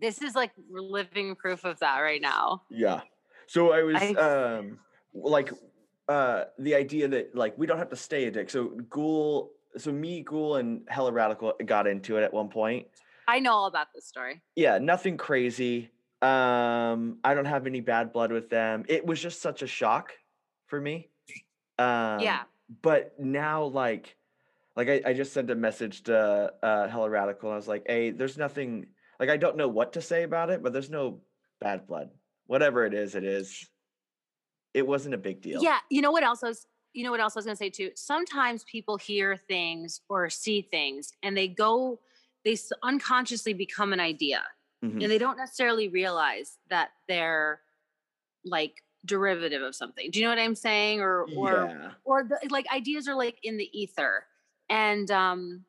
This is like living proof of that right now. Yeah. So I was I- um like uh the idea that like we don't have to stay a dick. So Ghoul so me, Ghoul and Hella Radical got into it at one point. I know all about this story. Yeah, nothing crazy. Um I don't have any bad blood with them. It was just such a shock for me. Um yeah. but now like like I, I just sent a message to uh Hella Radical and I was like, hey, there's nothing like I don't know what to say about it, but there's no bad blood. Whatever it is, it is. It wasn't a big deal. Yeah. You know what else I was you know what else I was gonna say too? Sometimes people hear things or see things and they go they unconsciously become an idea. Mhm. and they don't necessarily realize that they're like derivative of something. Do you know what I'm saying? Or or yeah. or the, like ideas are like in the ether, and um,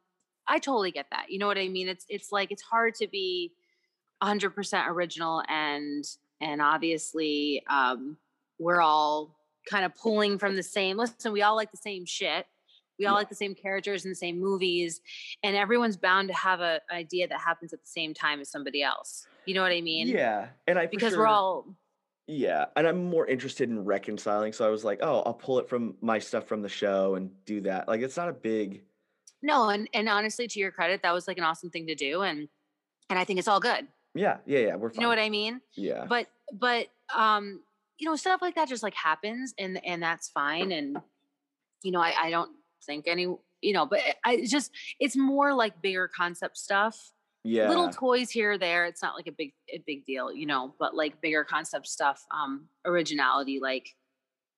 I totally get that. You know what I mean? It's it's like it's hard to be 100 percent original, and and obviously um, we're all kind of pulling from the same. Listen, we all like the same shit. We all Yeah. like the same characters and the same movies, and everyone's bound to have a, an idea that happens at the same time as somebody else. You know what I mean? Yeah. And I Because sure- we're all Yeah. And I'm more interested in reconciling. So I was like, oh, I'll pull it from my stuff from the show and do that. Like it's not a big no, and and honestly, to your credit, that was like an awesome thing to do, and and I think it's all good. yeah, yeah, yeah. We're fine. You know what I mean? Yeah. But but um, you know, stuff like that just like happens, and and that's fine. And you know, I I don't think any you know, but I just it's more like bigger concept stuff. yeah. Little toys here or there. It's not like a big a big deal, you know. But like bigger concept stuff, um, originality, like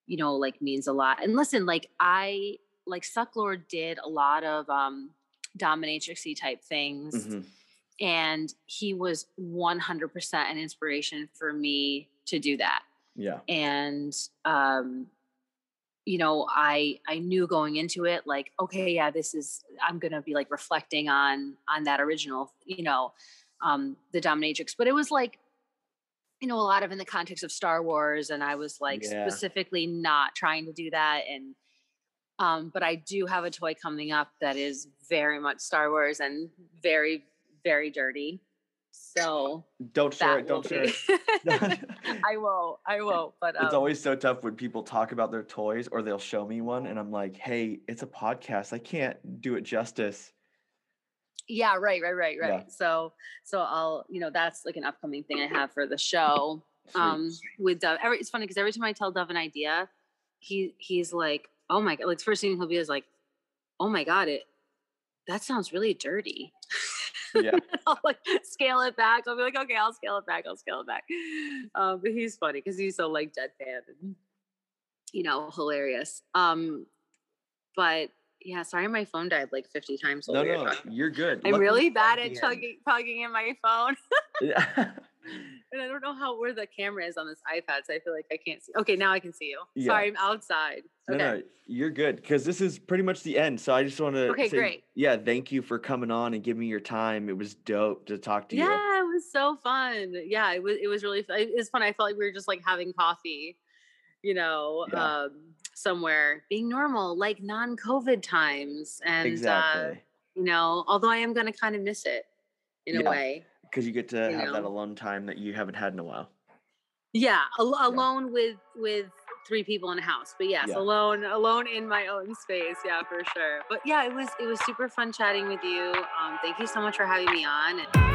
you know, like means a lot. And listen, like I like Sucklord did a lot of um dominatrixy type things Mhm. and he was 100% an inspiration for me to do that Yeah. and um you know i i knew going into it like okay yeah this is i'm gonna be like reflecting on on that original you know um, the dominatrix, but it was like, you know, a lot of in the context of Star Wars, and I was like Yeah. specifically not trying to do that. And um, but I do have a toy coming up that is very much Star Wars and very, very dirty. So Don't share it. Don't share be. it. (laughs) (laughs) I won't. I won't. But um, it's always so tough when people talk about their toys or they'll show me one and I'm like, hey, it's a podcast. I can't do it justice. Yeah, right, right, right, right. Yeah. So, so I'll, you know, that's like an upcoming thing I have for the show. (laughs) Sweet. Um, with Dov. Every it's funny because every time I tell Dov an idea, he he's like, "Oh my god!" Like first thing he'll be is like, "Oh my god, it that sounds really dirty." Yeah. (laughs) I'll like scale it back. I'll be like, "Okay, I'll scale it back. I'll scale it back." Um, but he's funny because he's so like deadpan and you know hilarious. Um, but yeah, sorry, my phone died like fifty times. No, no, you're good. I'm really bad at chugging, plugging in my phone, Yeah. (laughs) and I don't know how where the camera is on this iPad, so I feel like I can't see. Okay, now I can see you. Yeah. Sorry, I'm outside. Okay. no, you're good because this is pretty much the end. So I just want to Okay, say, great. yeah, thank you for coming on and giving me your time. It was dope to talk to you. Yeah, it was so fun. Yeah, it was. It was really. Fun. It was fun. I felt like we were just like having coffee, you know, Yeah. um, somewhere, being normal, like non-COVID times, and uh, you know, although I am gonna kind of miss it in Yeah. a way. Because you get to you have that alone time that you haven't had in a while. Yeah, al- alone with with three people in a house. But yes, Yeah. alone alone in my own space. Yeah, for sure. But yeah, it was it was super fun chatting with you. Um, thank you so much for having me on. And-